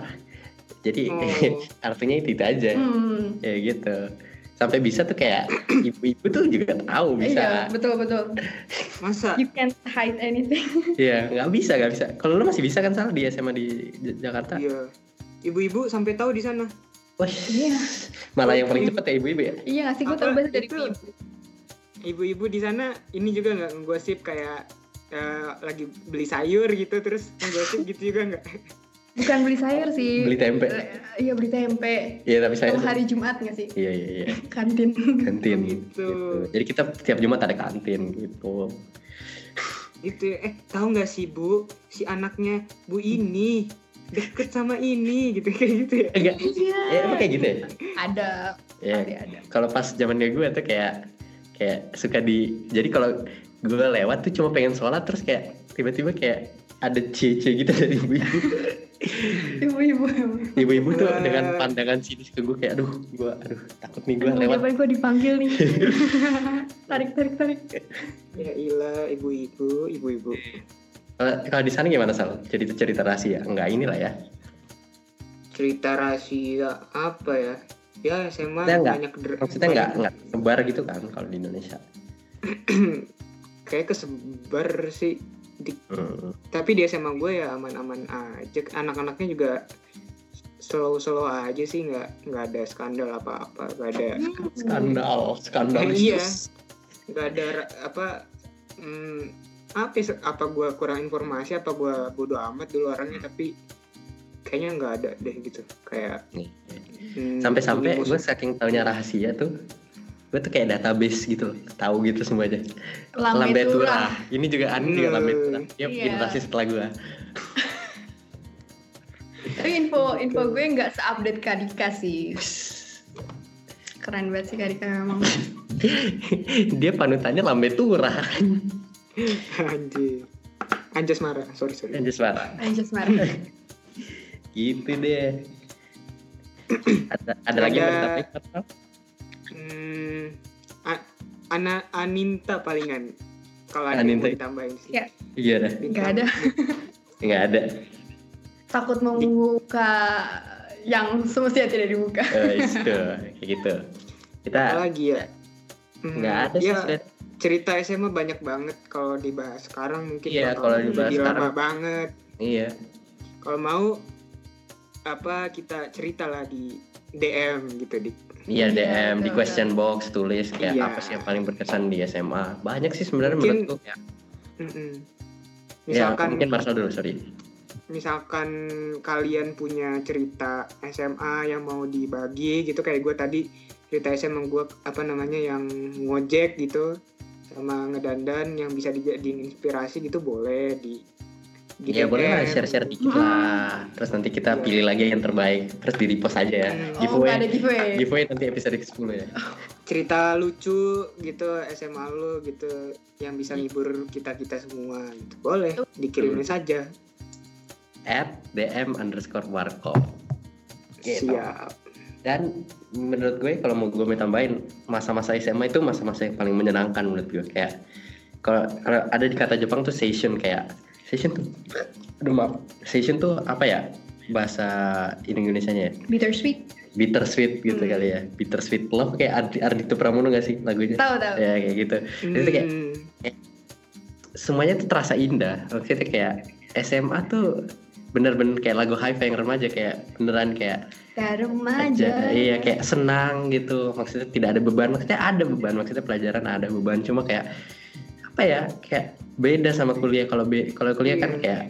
jadi Oh. artinya itu itu aja Hmm. ya gitu sampai bisa tuh kayak ibu-ibu tuh juga tahu Iya, bisa betul betul. Masa? You can't hide anything. Iya nggak bisa nggak bisa kalau lu masih bisa kan salah di SMA di J- Jakarta Iya. Ibu-ibu sampai tahu di sana. Wah, Iya. malah yang paling cepet ya ibu-ibu ya Iya sih gue tahu banget dari itu? ibu. Ibu-ibu di sana ini juga nggak ngegosip kayak eh, lagi beli sayur gitu terus ngegosip gitu juga nggak? Bukan beli sayur sih. beli tempe Eh, Iya beli tempe. iya tapi saya Kalau hari Jumat nggak sih? iya iya iya Kantin. kantin Gitu. gitu. jadi kita tiap Jumat ada kantin gitu Gitu. Eh tahu nggak sih bu? Si anaknya bu ini deket sama ini gitu kayak gitu ya. enggak Iya. ya emang kayak gitu ya Ada. ya Pasti ada. kalau pas zaman gue tuh kayak kayak suka di jadi kalau gue lewat tuh cuma pengen sholat terus kayak tiba-tiba kayak ada cie-cie gitu dari ibu-ibu Ibu-ibu. ibu-ibu tuh Wah. dengan pandangan sinis ke gue kayak aduh gue aduh takut nih gue lewat gue dipanggil nih? tarik tarik tarik. Ya ilah ibu-ibu, ibu-ibu. kalau kalau di sana gimana sal cerita-cerita rahasia enggak inilah ya Cerita rahasia apa ya? Ya SMA Maksudnya banyak der- maksudnya nggak banyak- nggak sebar gitu kan kalau di Indonesia kayak kesebar sih. Di- Hmm. tapi di SMA gue ya aman-aman aja. Anak-anaknya juga slow-slow aja sih, nggak nggak ada skandal apa-apa, nggak ada skandal skandal Iya. nggak ada apa hmm, apa ya, apa gue kurang informasi apa gue bodo amat dulu orangnya tapi kayaknya nggak ada deh gitu kayak hmm, sampai-sampai ini gue musuh- saking taunya rahasia tuh gue tuh kayak database gitu loh tahu gitu semuanya Lambe turah. ini juga juga Hmm. lambe turah dia Iya. generasi setelah gue Tapi info info gue nggak seupdate Kadika sih. Keren banget sih Kadika memang. dia panutannya lambe turah anjir anjas marah sorry sorry anjir suara I just marah. gitu deh ada ada lagi yang Ana Aninta palingan. Kalau ada yang Aninta. mau ditambahin sih. Ya. iya dah. Nggak ada. nggak ada. Takut membuka yang semestinya tidak dibuka. Eh, itu. Kayak gitu. Kita apa lagi ya? Hmm, nggak ada sih ya, cerita SMA banyak banget kalau dibahas sekarang mungkin Iya, kalau dibahas jadi lama sekarang. banget. Iya. Kalau mau apa kita cerita lah di DM gitu di Iya Iya, DM di betul, question box tulis kayak Iya. apa sih yang paling berkesan di SMA. Banyak sih sebenarnya Mungkin- menurutku. Ya, ya misalkan mungkin Marcel dulu sorry. misalkan kalian punya cerita SMA yang mau dibagi gitu kayak gue tadi cerita SMA gue apa namanya yang ngojek gitu sama ngedandan yang bisa dijadiin inspirasi gitu boleh di di Ya boleh lah share-share dikit lah. Terus nanti kita pilih lagi yang terbaik. Terus di repost aja ya. Hmm. Oh, Giveaway. ada giveaway. Giveaway nanti episode ke-10 ya. cerita lucu gitu SMA lu gitu yang bisa ngibur kita kita semua gitu boleh dikirimin saja At DM underscore warkop. Gitu. siap Dan menurut gue kalau mau gue mau tambahin masa-masa SMA itu masa-masa yang paling menyenangkan menurut gue kayak kalau ada di kata Jepang tuh seishun kayak seishun tuh. Aduh maaf. Seishun tuh apa ya? Bahasa Indonesia-nya ya? Bittersweet. bittersweet gitu Hmm. kali ya. Bittersweet love. Kayak Ardi, Ardito Pramono gak sih lagunya? Tahu tahu. ya kayak gitu. Itu kayak- Hmm, semuanya tuh terasa indah. Maksudnya kayak SMA tuh bener-bener kayak lagu high yang remaja kayak beneran kayak Kayak aja. Remaja. iya kayak senang gitu. Maksudnya tidak ada beban. Maksudnya ada beban. Maksudnya pelajaran ada beban. Cuma kayak apa ya? Kayak beda sama kuliah. Kalau be- kalau kuliah kan Iya. kayak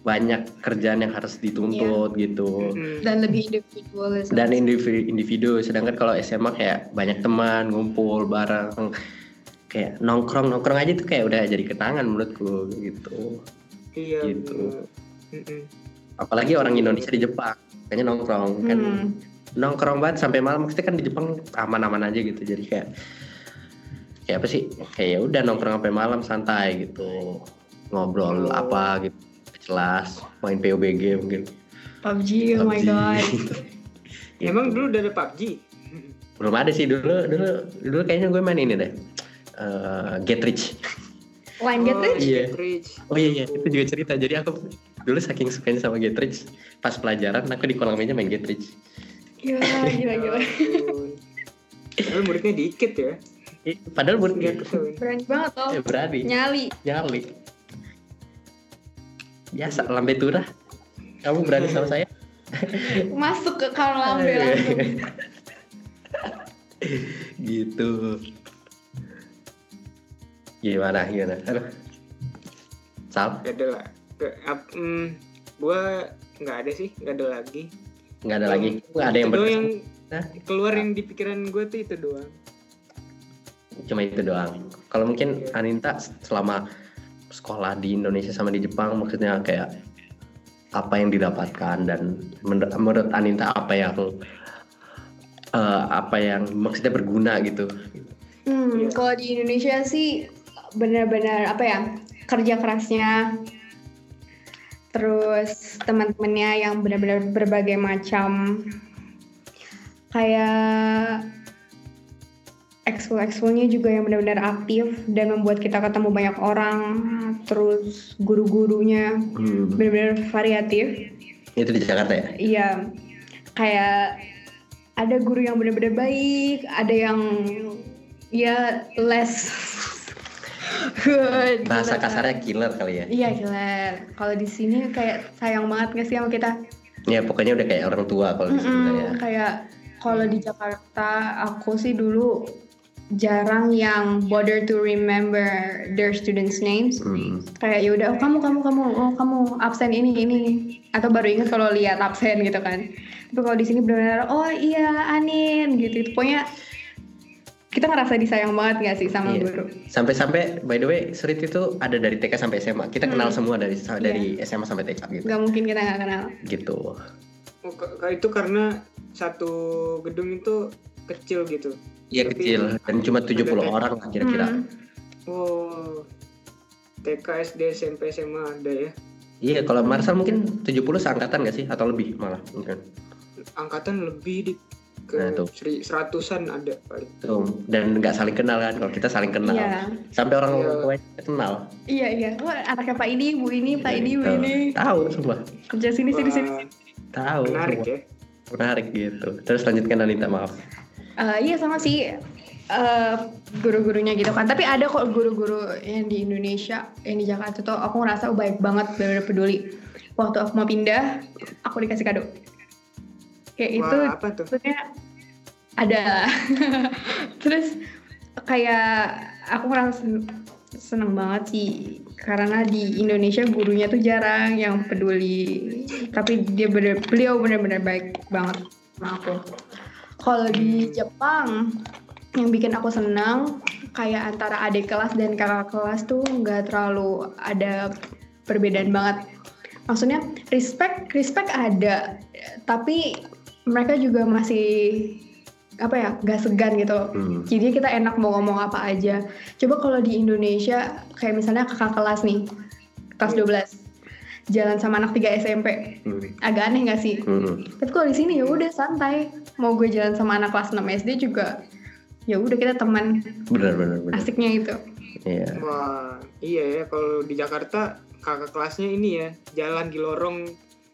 banyak kerjaan yang harus dituntut gitu. Mm-mm. Dan lebih individualis. dan individu, individu. Sedangkan kalau SMA kayak banyak teman ngumpul bareng. Kayak nongkrong nongkrong aja tuh kayak udah jadi kenangan menurutku gitu. Iya Gitu. apalagi orang Indonesia di Jepang. Kayaknya nongkrong kan. Hmm. nongkrong banget sampai malam. Maksudnya kan di Jepang aman-aman aja gitu. Jadi kayak kayak apa sih kayak ya udah nongkrong sampai malam santai gitu ngobrol Oh. apa gitu jelas main PUBG mungkin PUBG, oh my PUBG. god. Gitu. emang dulu udah ada PUBG belum ada sih dulu dulu dulu kayaknya gue main ini deh Eh, Get Rich Line get oh, rich? Iya. Get Rich. oh iya iya itu juga cerita jadi aku dulu saking sukanya sama Get Rich pas pelajaran aku di kolam meja main Get Rich Gila, gila, gila. Ampun. Padahal muridnya dikit ya. Padahal buat Tiga tahun. Berani banget loh. eh, berani Nyali. nyali biasa lambe turah kamu berani sama saya Masuk ke kamar lambe langsung. gitu gimana gimana. Sal Gak ada lah. Gak, ap- mm, gua nggak ada sih, nggak ada lagi. nggak ada lagi nggak ada yang yang keluar yang di pikiran gue tuh itu doang. Cuma itu doang. Kalau mungkin Aninta selama sekolah di Indonesia sama di Jepang maksudnya kayak apa yang didapatkan dan menur- menurut Aninta apa yang eh, apa yang maksudnya berguna gitu. Hmm, kalau di Indonesia sih benar-benar apa ya kerja kerasnya, terus teman-temannya yang benar-benar berbagai macam kayak ekskul-ekskulnya juga yang benar-benar aktif dan membuat kita ketemu banyak orang, terus guru-gurunya Hmm, benar-benar variatif. itu di Jakarta ya Iya, kayak ada guru yang benar-benar baik, ada yang ya less good. bahasa kasarnya killer kali ya Iya gila. Kalau di sini kayak sayang banget gak sih sama kita? ya pokoknya udah kayak orang tua kalau di sini ya Kayak kalau di Jakarta aku sih dulu jarang yang bother to remember their students names. Hmm. Kayak ya udah oh, kamu kamu kamu oh kamu absen ini ini atau baru ingat kalau lihat absen gitu kan. Tapi kalau di sini benar-benar oh iya Anin gitu. Pokoknya kita ngerasa disayang banget gak sih sama Iya. guru? Sampai-sampai by the way, Surit itu ada dari TK sampai SMA. Kita kenal Hmm. semua dari dari SMA sampai TK gitu. Gak mungkin kita nggak kenal. Gitu. Oh, itu karena satu gedung itu kecil gitu. Iya kecil dan cuma 70 ada- orang lah kira-kira. Hmm. Oh, TK, SD, SMP, SMA ada ya. Iya, kalau Marsal mungkin 70 seangkatan gak sih atau lebih malah mungkin. Angkatan lebih di ke Nah, tuh. seri- seratusan ada paling. Tuh, dan nggak saling kenal kan. Kalau kita saling kenal. Iya. Sampai orang Iya. tua kenal. Iya iya. Wah, anaknya Pak ini, Bu ini, Pak ini, Bu ini. Tahu semua. Kerja sini sini sini. Tahu menarik semua. ya. Menarik gitu. Terus lanjutkan Anita, maaf. Eh, iya sama sih eh, guru-gurunya gitu kan. Tapi ada kok guru-guru yang di Indonesia, yang di Jakarta tuh aku ngerasa oh, baik banget, benar peduli. Waktu aku mau pindah, aku dikasih kado. Kayak itu Wah, apa tuh? maksudnya ada. Terus kayak aku ngerasa sen- seneng banget sih karena di Indonesia gurunya tuh jarang yang peduli tapi dia bener beliau bener-bener baik banget sama aku kalau di Jepang yang bikin aku senang kayak antara adik kelas dan kakak kelas tuh nggak terlalu ada perbedaan banget. Maksudnya respect respect ada tapi mereka juga masih apa ya gak segan gitu. Hmm. jadi kita enak mau ngomong apa aja. Coba kalau di Indonesia kayak misalnya kakak kelas nih kelas 12 jalan sama anak 3 SMP Hmm. agak aneh gak sih Hmm. tapi kalau di sini ya udah santai mau gue jalan sama anak kelas 6 SD juga ya udah kita teman Benar benar benar. asiknya itu Iya. Wah, iya ya kalau di Jakarta kakak kelasnya ini ya jalan di lorong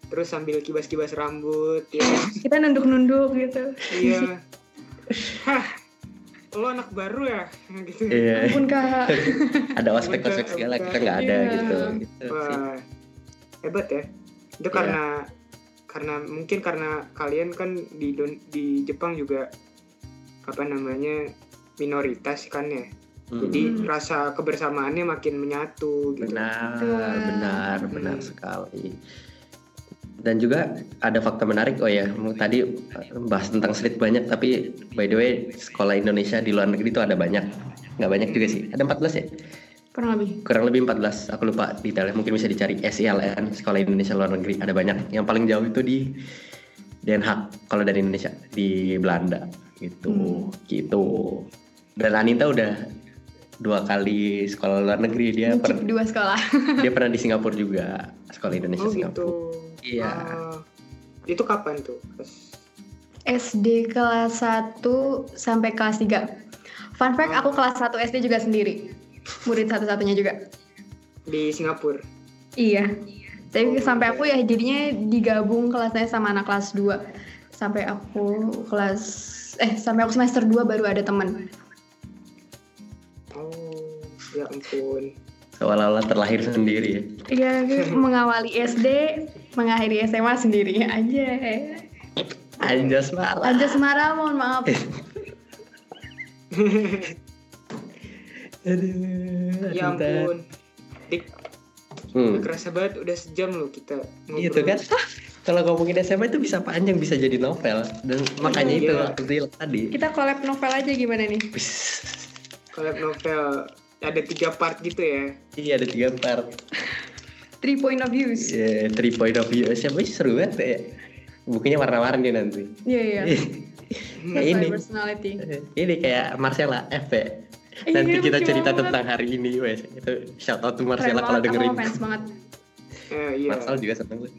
terus sambil kibas-kibas rambut ya. kita nunduk-nunduk gitu iya. Hah, lo anak baru ya gitu. Iya. ampun kak Ada ospek-ospek segala kita nggak ada Iya. gitu. gitu sih. Hebat ya. itu Iya. karena karena mungkin karena kalian kan di Don- di Jepang juga apa namanya minoritas kan ya Hmm. jadi rasa kebersamaannya makin menyatu gitu Benar, Betul. benar, benar Hmm. sekali. Dan juga ada fakta menarik, oh ya, tadi eh, bahas tentang street banyak, tapi by the way, sekolah Indonesia di luar negeri itu ada banyak. Nggak banyak juga sih, ada 14 ya? Kurang lebih. Kurang lebih 14, aku lupa detailnya, mungkin bisa dicari SILN, Sekolah Indonesia Luar Negeri, ada banyak. Yang paling jauh itu di Den Haag, kalau dari Indonesia, di Belanda, gitu, gitu. Dan Anita udah dua kali sekolah luar negeri, dia per- Mencip dua sekolah. Dia pernah di Singapura juga. Sekolah Indonesia oh Singapura. Gitu Iya. Ah, itu kapan tuh? SD kelas 1 sampai kelas 3 Fun fact, aku kelas 1 SD juga sendiri Murid satu-satunya juga. Di Singapura? Iya. Tapi Oh, sampai aku ya jadinya digabung kelasnya sama anak kelas 2 Sampai aku kelas Eh sampai aku semester 2 baru ada temen oh ya ampun. Seolah-olah terlahir sendiri ya. Iya, mengawali SD, mengakhiri SMA sendiri aja. anjas malah Lanjut Semarang, mohon maaf. aduh. Ya ampun. Dik. Hmm. kerasa banget udah sejam loh kita gitu kan? Kalau ngomongin SMA itu bisa panjang bisa jadi novel. Dan makanya itu Iya. aku bilang tadi. Kita collab novel aja gimana nih? Collab novel ada tiga part gitu ya? Iya ada tiga part. Three point of views. yeah, three point of view. SMA seru banget ya. Bukunya warna-warni nanti. Iya, iya. kayak ini. Personality. ini kayak Marcella F ya. Iya, Nanti kita lucu cerita banget. tentang hari ini wes. Itu shout out to Marcella kalau dengerin. aku fans banget. eh, iya Marcel juga seneng gue.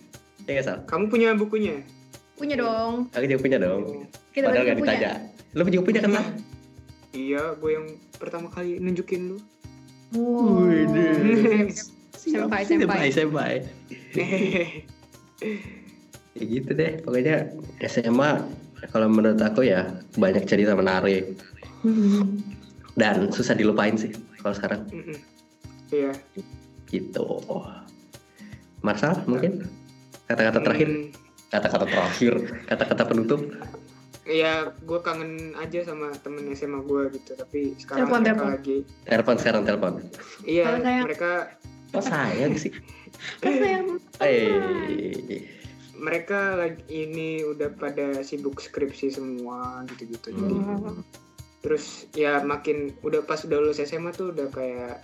Ya nggak Sal? kamu punya bukunya Punya dong. Aku juga punya dong. Kita Padahal punya. ditanya. Lu juga punya kan Sal? iya gue yang pertama kali nunjukin lu Wow. Wih, Senpai, senpai, senpai. senpai. Ya gitu deh. Pokoknya SMA kalau menurut aku ya banyak cerita menarik Hmm. Dan susah dilupain sih kalau sekarang Mm-mm. iya gitu. Marcel mungkin kata-kata terakhir, Hmm, kata-kata terakhir, kata-kata penutup. Iya, gue kangen aja sama temen SMA gue gitu. Tapi sekarang Telepon, mereka telepon. lagi, Telepon sekarang telepon. iya mereka Oh sayang sih. Kan sayang. Eh, mereka lagi ini udah pada sibuk skripsi semua gitu-gitu. Jadi Hmm. Terus ya makin udah pas udah lulus SMA tuh udah kayak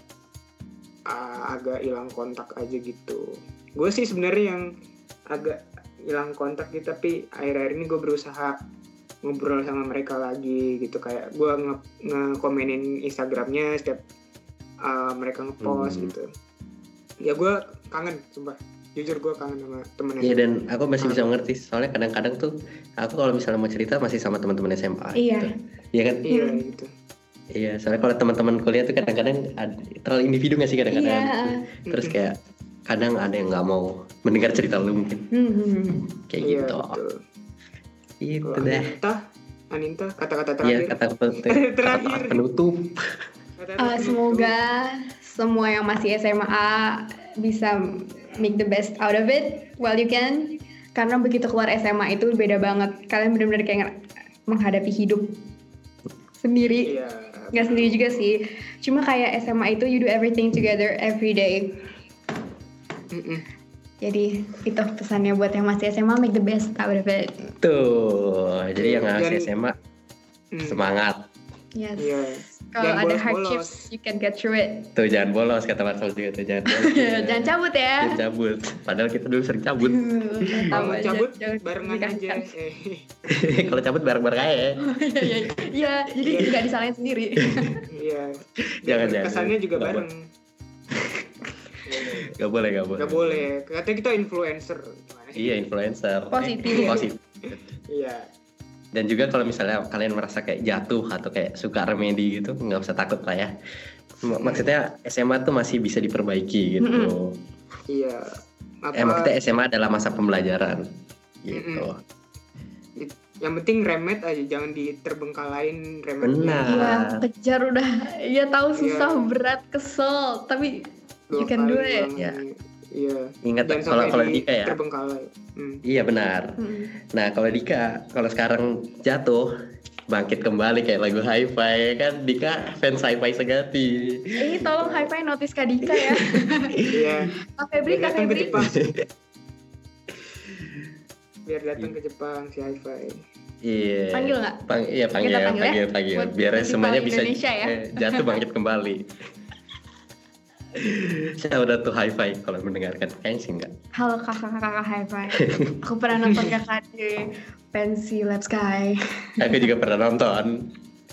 ah, agak hilang kontak aja gitu. Gue sih sebenarnya yang agak hilang kontak gitu tapi akhir-akhir ini gue berusaha ngobrol sama mereka lagi gitu kayak gue nge ngekomenin Instagramnya setiap uh, mereka ngepost Hmm. gitu ya gue kangen sumpah jujur gue kangen sama temen Iya dan aku masih bisa mengerti soalnya kadang-kadang tuh aku kalau misalnya mau cerita masih sama teman-teman SMA. Iya. gitu. Iya kan? iya Hmm. gitu Iya, soalnya kalau teman-teman kuliah tuh kadang-kadang ad- terlalu individu nggak sih kadang-kadang? Iya. Terus kayak kadang ada yang nggak mau mendengar cerita lu mungkin Hmm. kayak iya gitu. betul Gitu Kalau deh. Anita Aninta kata-kata Iya terakhir kata penutup. Terakhir. kata penutup. Kata-kata Uh, penutup. semoga semua yang masih SMA bisa make the best out of it while you can. Karena begitu keluar SMA itu beda banget. Kalian benar-benar kayak menghadapi hidup sendiri. iya Nggak sendiri juga sih. Cuma kayak SMA itu you do everything together every day. Mm-mm. Jadi itu pesannya buat yang masih SMA make the best out of it. Tuh, jadi yang masih SMA Hmm. semangat. Yes. Iya. Kalau ada hardships, you can get through it. Tuh jangan bolos kata Marcel juga tuh jangan bolos. Jangan cabut ya. Jangan cabut. Padahal kita dulu sering cabut. Kalau cabut jangan barengan aja. Eh, kalau cabut bareng-bareng aja. ya. Iya, iya, jadi nggak disalahin sendiri. Iya. Jangan, jangan. Kesannya juga bareng. Gak boleh, gak boleh. Gak boleh. Katanya kita influencer. Iya influencer. Positif. Eh, Positif. Iya. Dan juga kalau misalnya kalian merasa kayak jatuh atau kayak suka remedi gitu, nggak usah takut lah ya. M- Maksudnya SMA tuh masih bisa diperbaiki gitu. Iya. Apa, Eh maksudnya SMA adalah masa pembelajaran gitu. yang penting remet aja, jangan diterbengkalain remetnya. Benar. Iya, kejar udah. Iya tahu susah, Iya. berat, kesel, tapi Dua you can do it. Ya. Iya. Ingat kalau kalau di- Dika ya. terbengkalai. Hmm. Iya benar. Mm. Nah kalau Dika, kalau sekarang jatuh bangkit kembali kayak lagu Hi-Fi kan Dika fans Hi-Fi sejati. Eh, tolong hi-fi notice Kak Dika ya. Iya. Kak Febri, Kak Febri. Biar datang ke Jepang si Hi-Fi. Iya. Panggil nggak? Pang iya panggil, Kita panggil, panggil ya? panggil, Buat Biar semuanya bisa ya? eh, jatuh bangkit kembali. Saya udah tuh Hi-Fi kalau mendengarkan kayaknya sih enggak. Halo kakak-kakak hi-fi. Aku pernah nonton kakak di Pensi Lab Sky. Aku juga pernah nonton.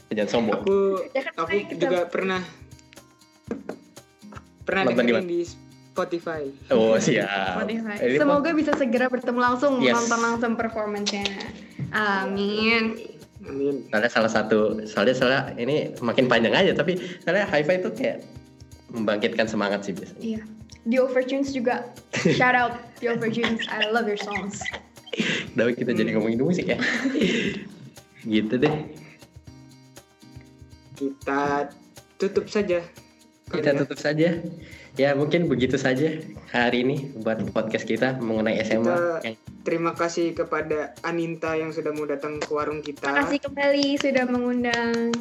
Jangan sombong. Aku Ya kan, aku kita- juga pernah pernah Nonton di dengerin di Spotify. Oh siap. Spotify. Semoga bisa segera bertemu langsung, Yes. nonton langsung performance-nya. Amin. Amin. soalnya salah satu soalnya soalnya ini makin panjang aja tapi soalnya hi-fi itu kayak membangkitkan semangat sih biasanya Iya. The Overtunes juga. Shout out The Overtunes. I love your songs. udah kita jadi ngomongin musik ya gitu deh Kita tutup saja. kita ya. tutup saja ya mungkin begitu saja hari ini buat podcast kita mengenai SMA Kita- yang Terima kasih kepada Aninta yang sudah mau datang ke warung kita. Terima kasih kembali sudah mengundang.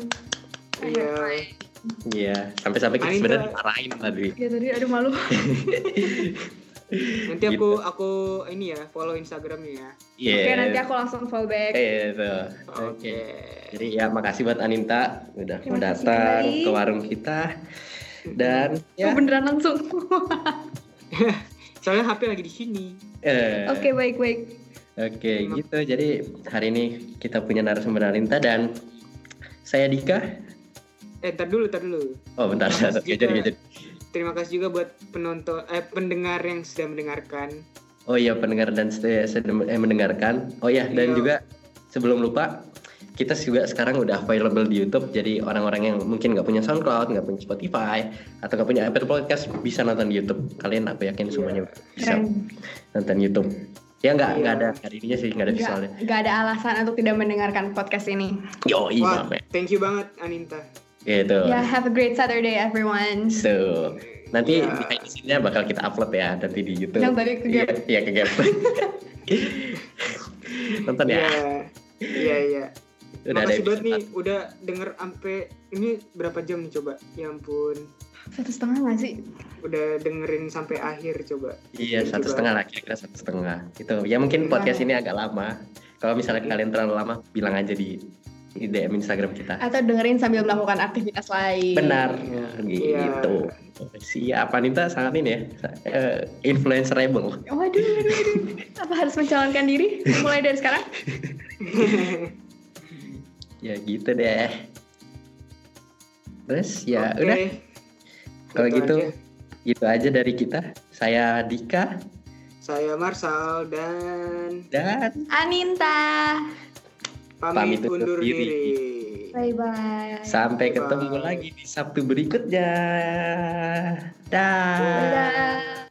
Iya. Ya sampai-sampai kita sebenarnya dimarahin tadi Ya tadi aduh malu. Nanti aku aku ini ya follow Instagramnya ya. Iya. Oke nanti aku langsung fallback. Eh, itu. Oke. Oke. Jadi ya makasih buat Aninta udah mau Terima datang ke warung kita dan Oh, ya beneran langsung. Soalnya HP lagi di sini. eh, Oke baik baik. Oke, gitu. Jadi hari ini kita punya narasumber Alinta dan saya Dika. Eh, tar dulu, tar dulu. Oh, bentar. Terima bentar. kasih juga. jadi. Terima kasih juga buat penonton eh pendengar yang sudah mendengarkan. Oh iya, pendengar dan st- sedem- eh, mendengarkan. Oh iya, dan Iya. juga sebelum lupa, kita juga sekarang udah available di YouTube. Jadi orang-orang yang mungkin nggak punya SoundCloud, nggak punya Spotify, atau nggak punya Apple Podcast bisa nonton di YouTube. Kalian aku yakin semuanya bisa Keren. nonton YouTube. Ya nggak Iya. nggak ada hari ininya sih, nggak ada visualnya. gak ada alasan untuk tidak mendengarkan podcast ini. Yo, iya, thank you banget Aninta. Gitu. Ya, have a great Saturday everyone. So, nanti Ya. behind the scene-nya bakal kita upload ya nanti di YouTube. Yang tadi ke Iya, Gap. Iya, ke Gap. Nonton ya. Iya. Iya, iya. Udah ada Makasih banget nih udah denger sampai ini berapa jam nih coba? Ya ampun. Satu setengah gak sih? Udah dengerin sampai akhir coba. Iya, you satu banget. setengah lah kira-kira satu setengah. Gitu. Ya mungkin podcast ini agak lama. Kalau misalnya kalian terlalu lama, bilang aja di di DM Instagram kita. Atau dengerin sambil melakukan aktivitas lain. Benar, Iya. gitu. Siap, Anita sangat ini ya, eh, influencerable. Waduh, waduh, waduh. Apa harus mencalonkan diri? Mulai dari sekarang? Ya gitu deh. Terus ya Oke. udah, kalau Itu gitu aja. gitu aja dari kita. Saya Dika Saya Marsal dan dan Aninta. Pamit, Pamit undur undur diri. diri. Bye-bye. sampai Bye. ketemu lagi di Sabtu berikutnya. Dah. Dadah.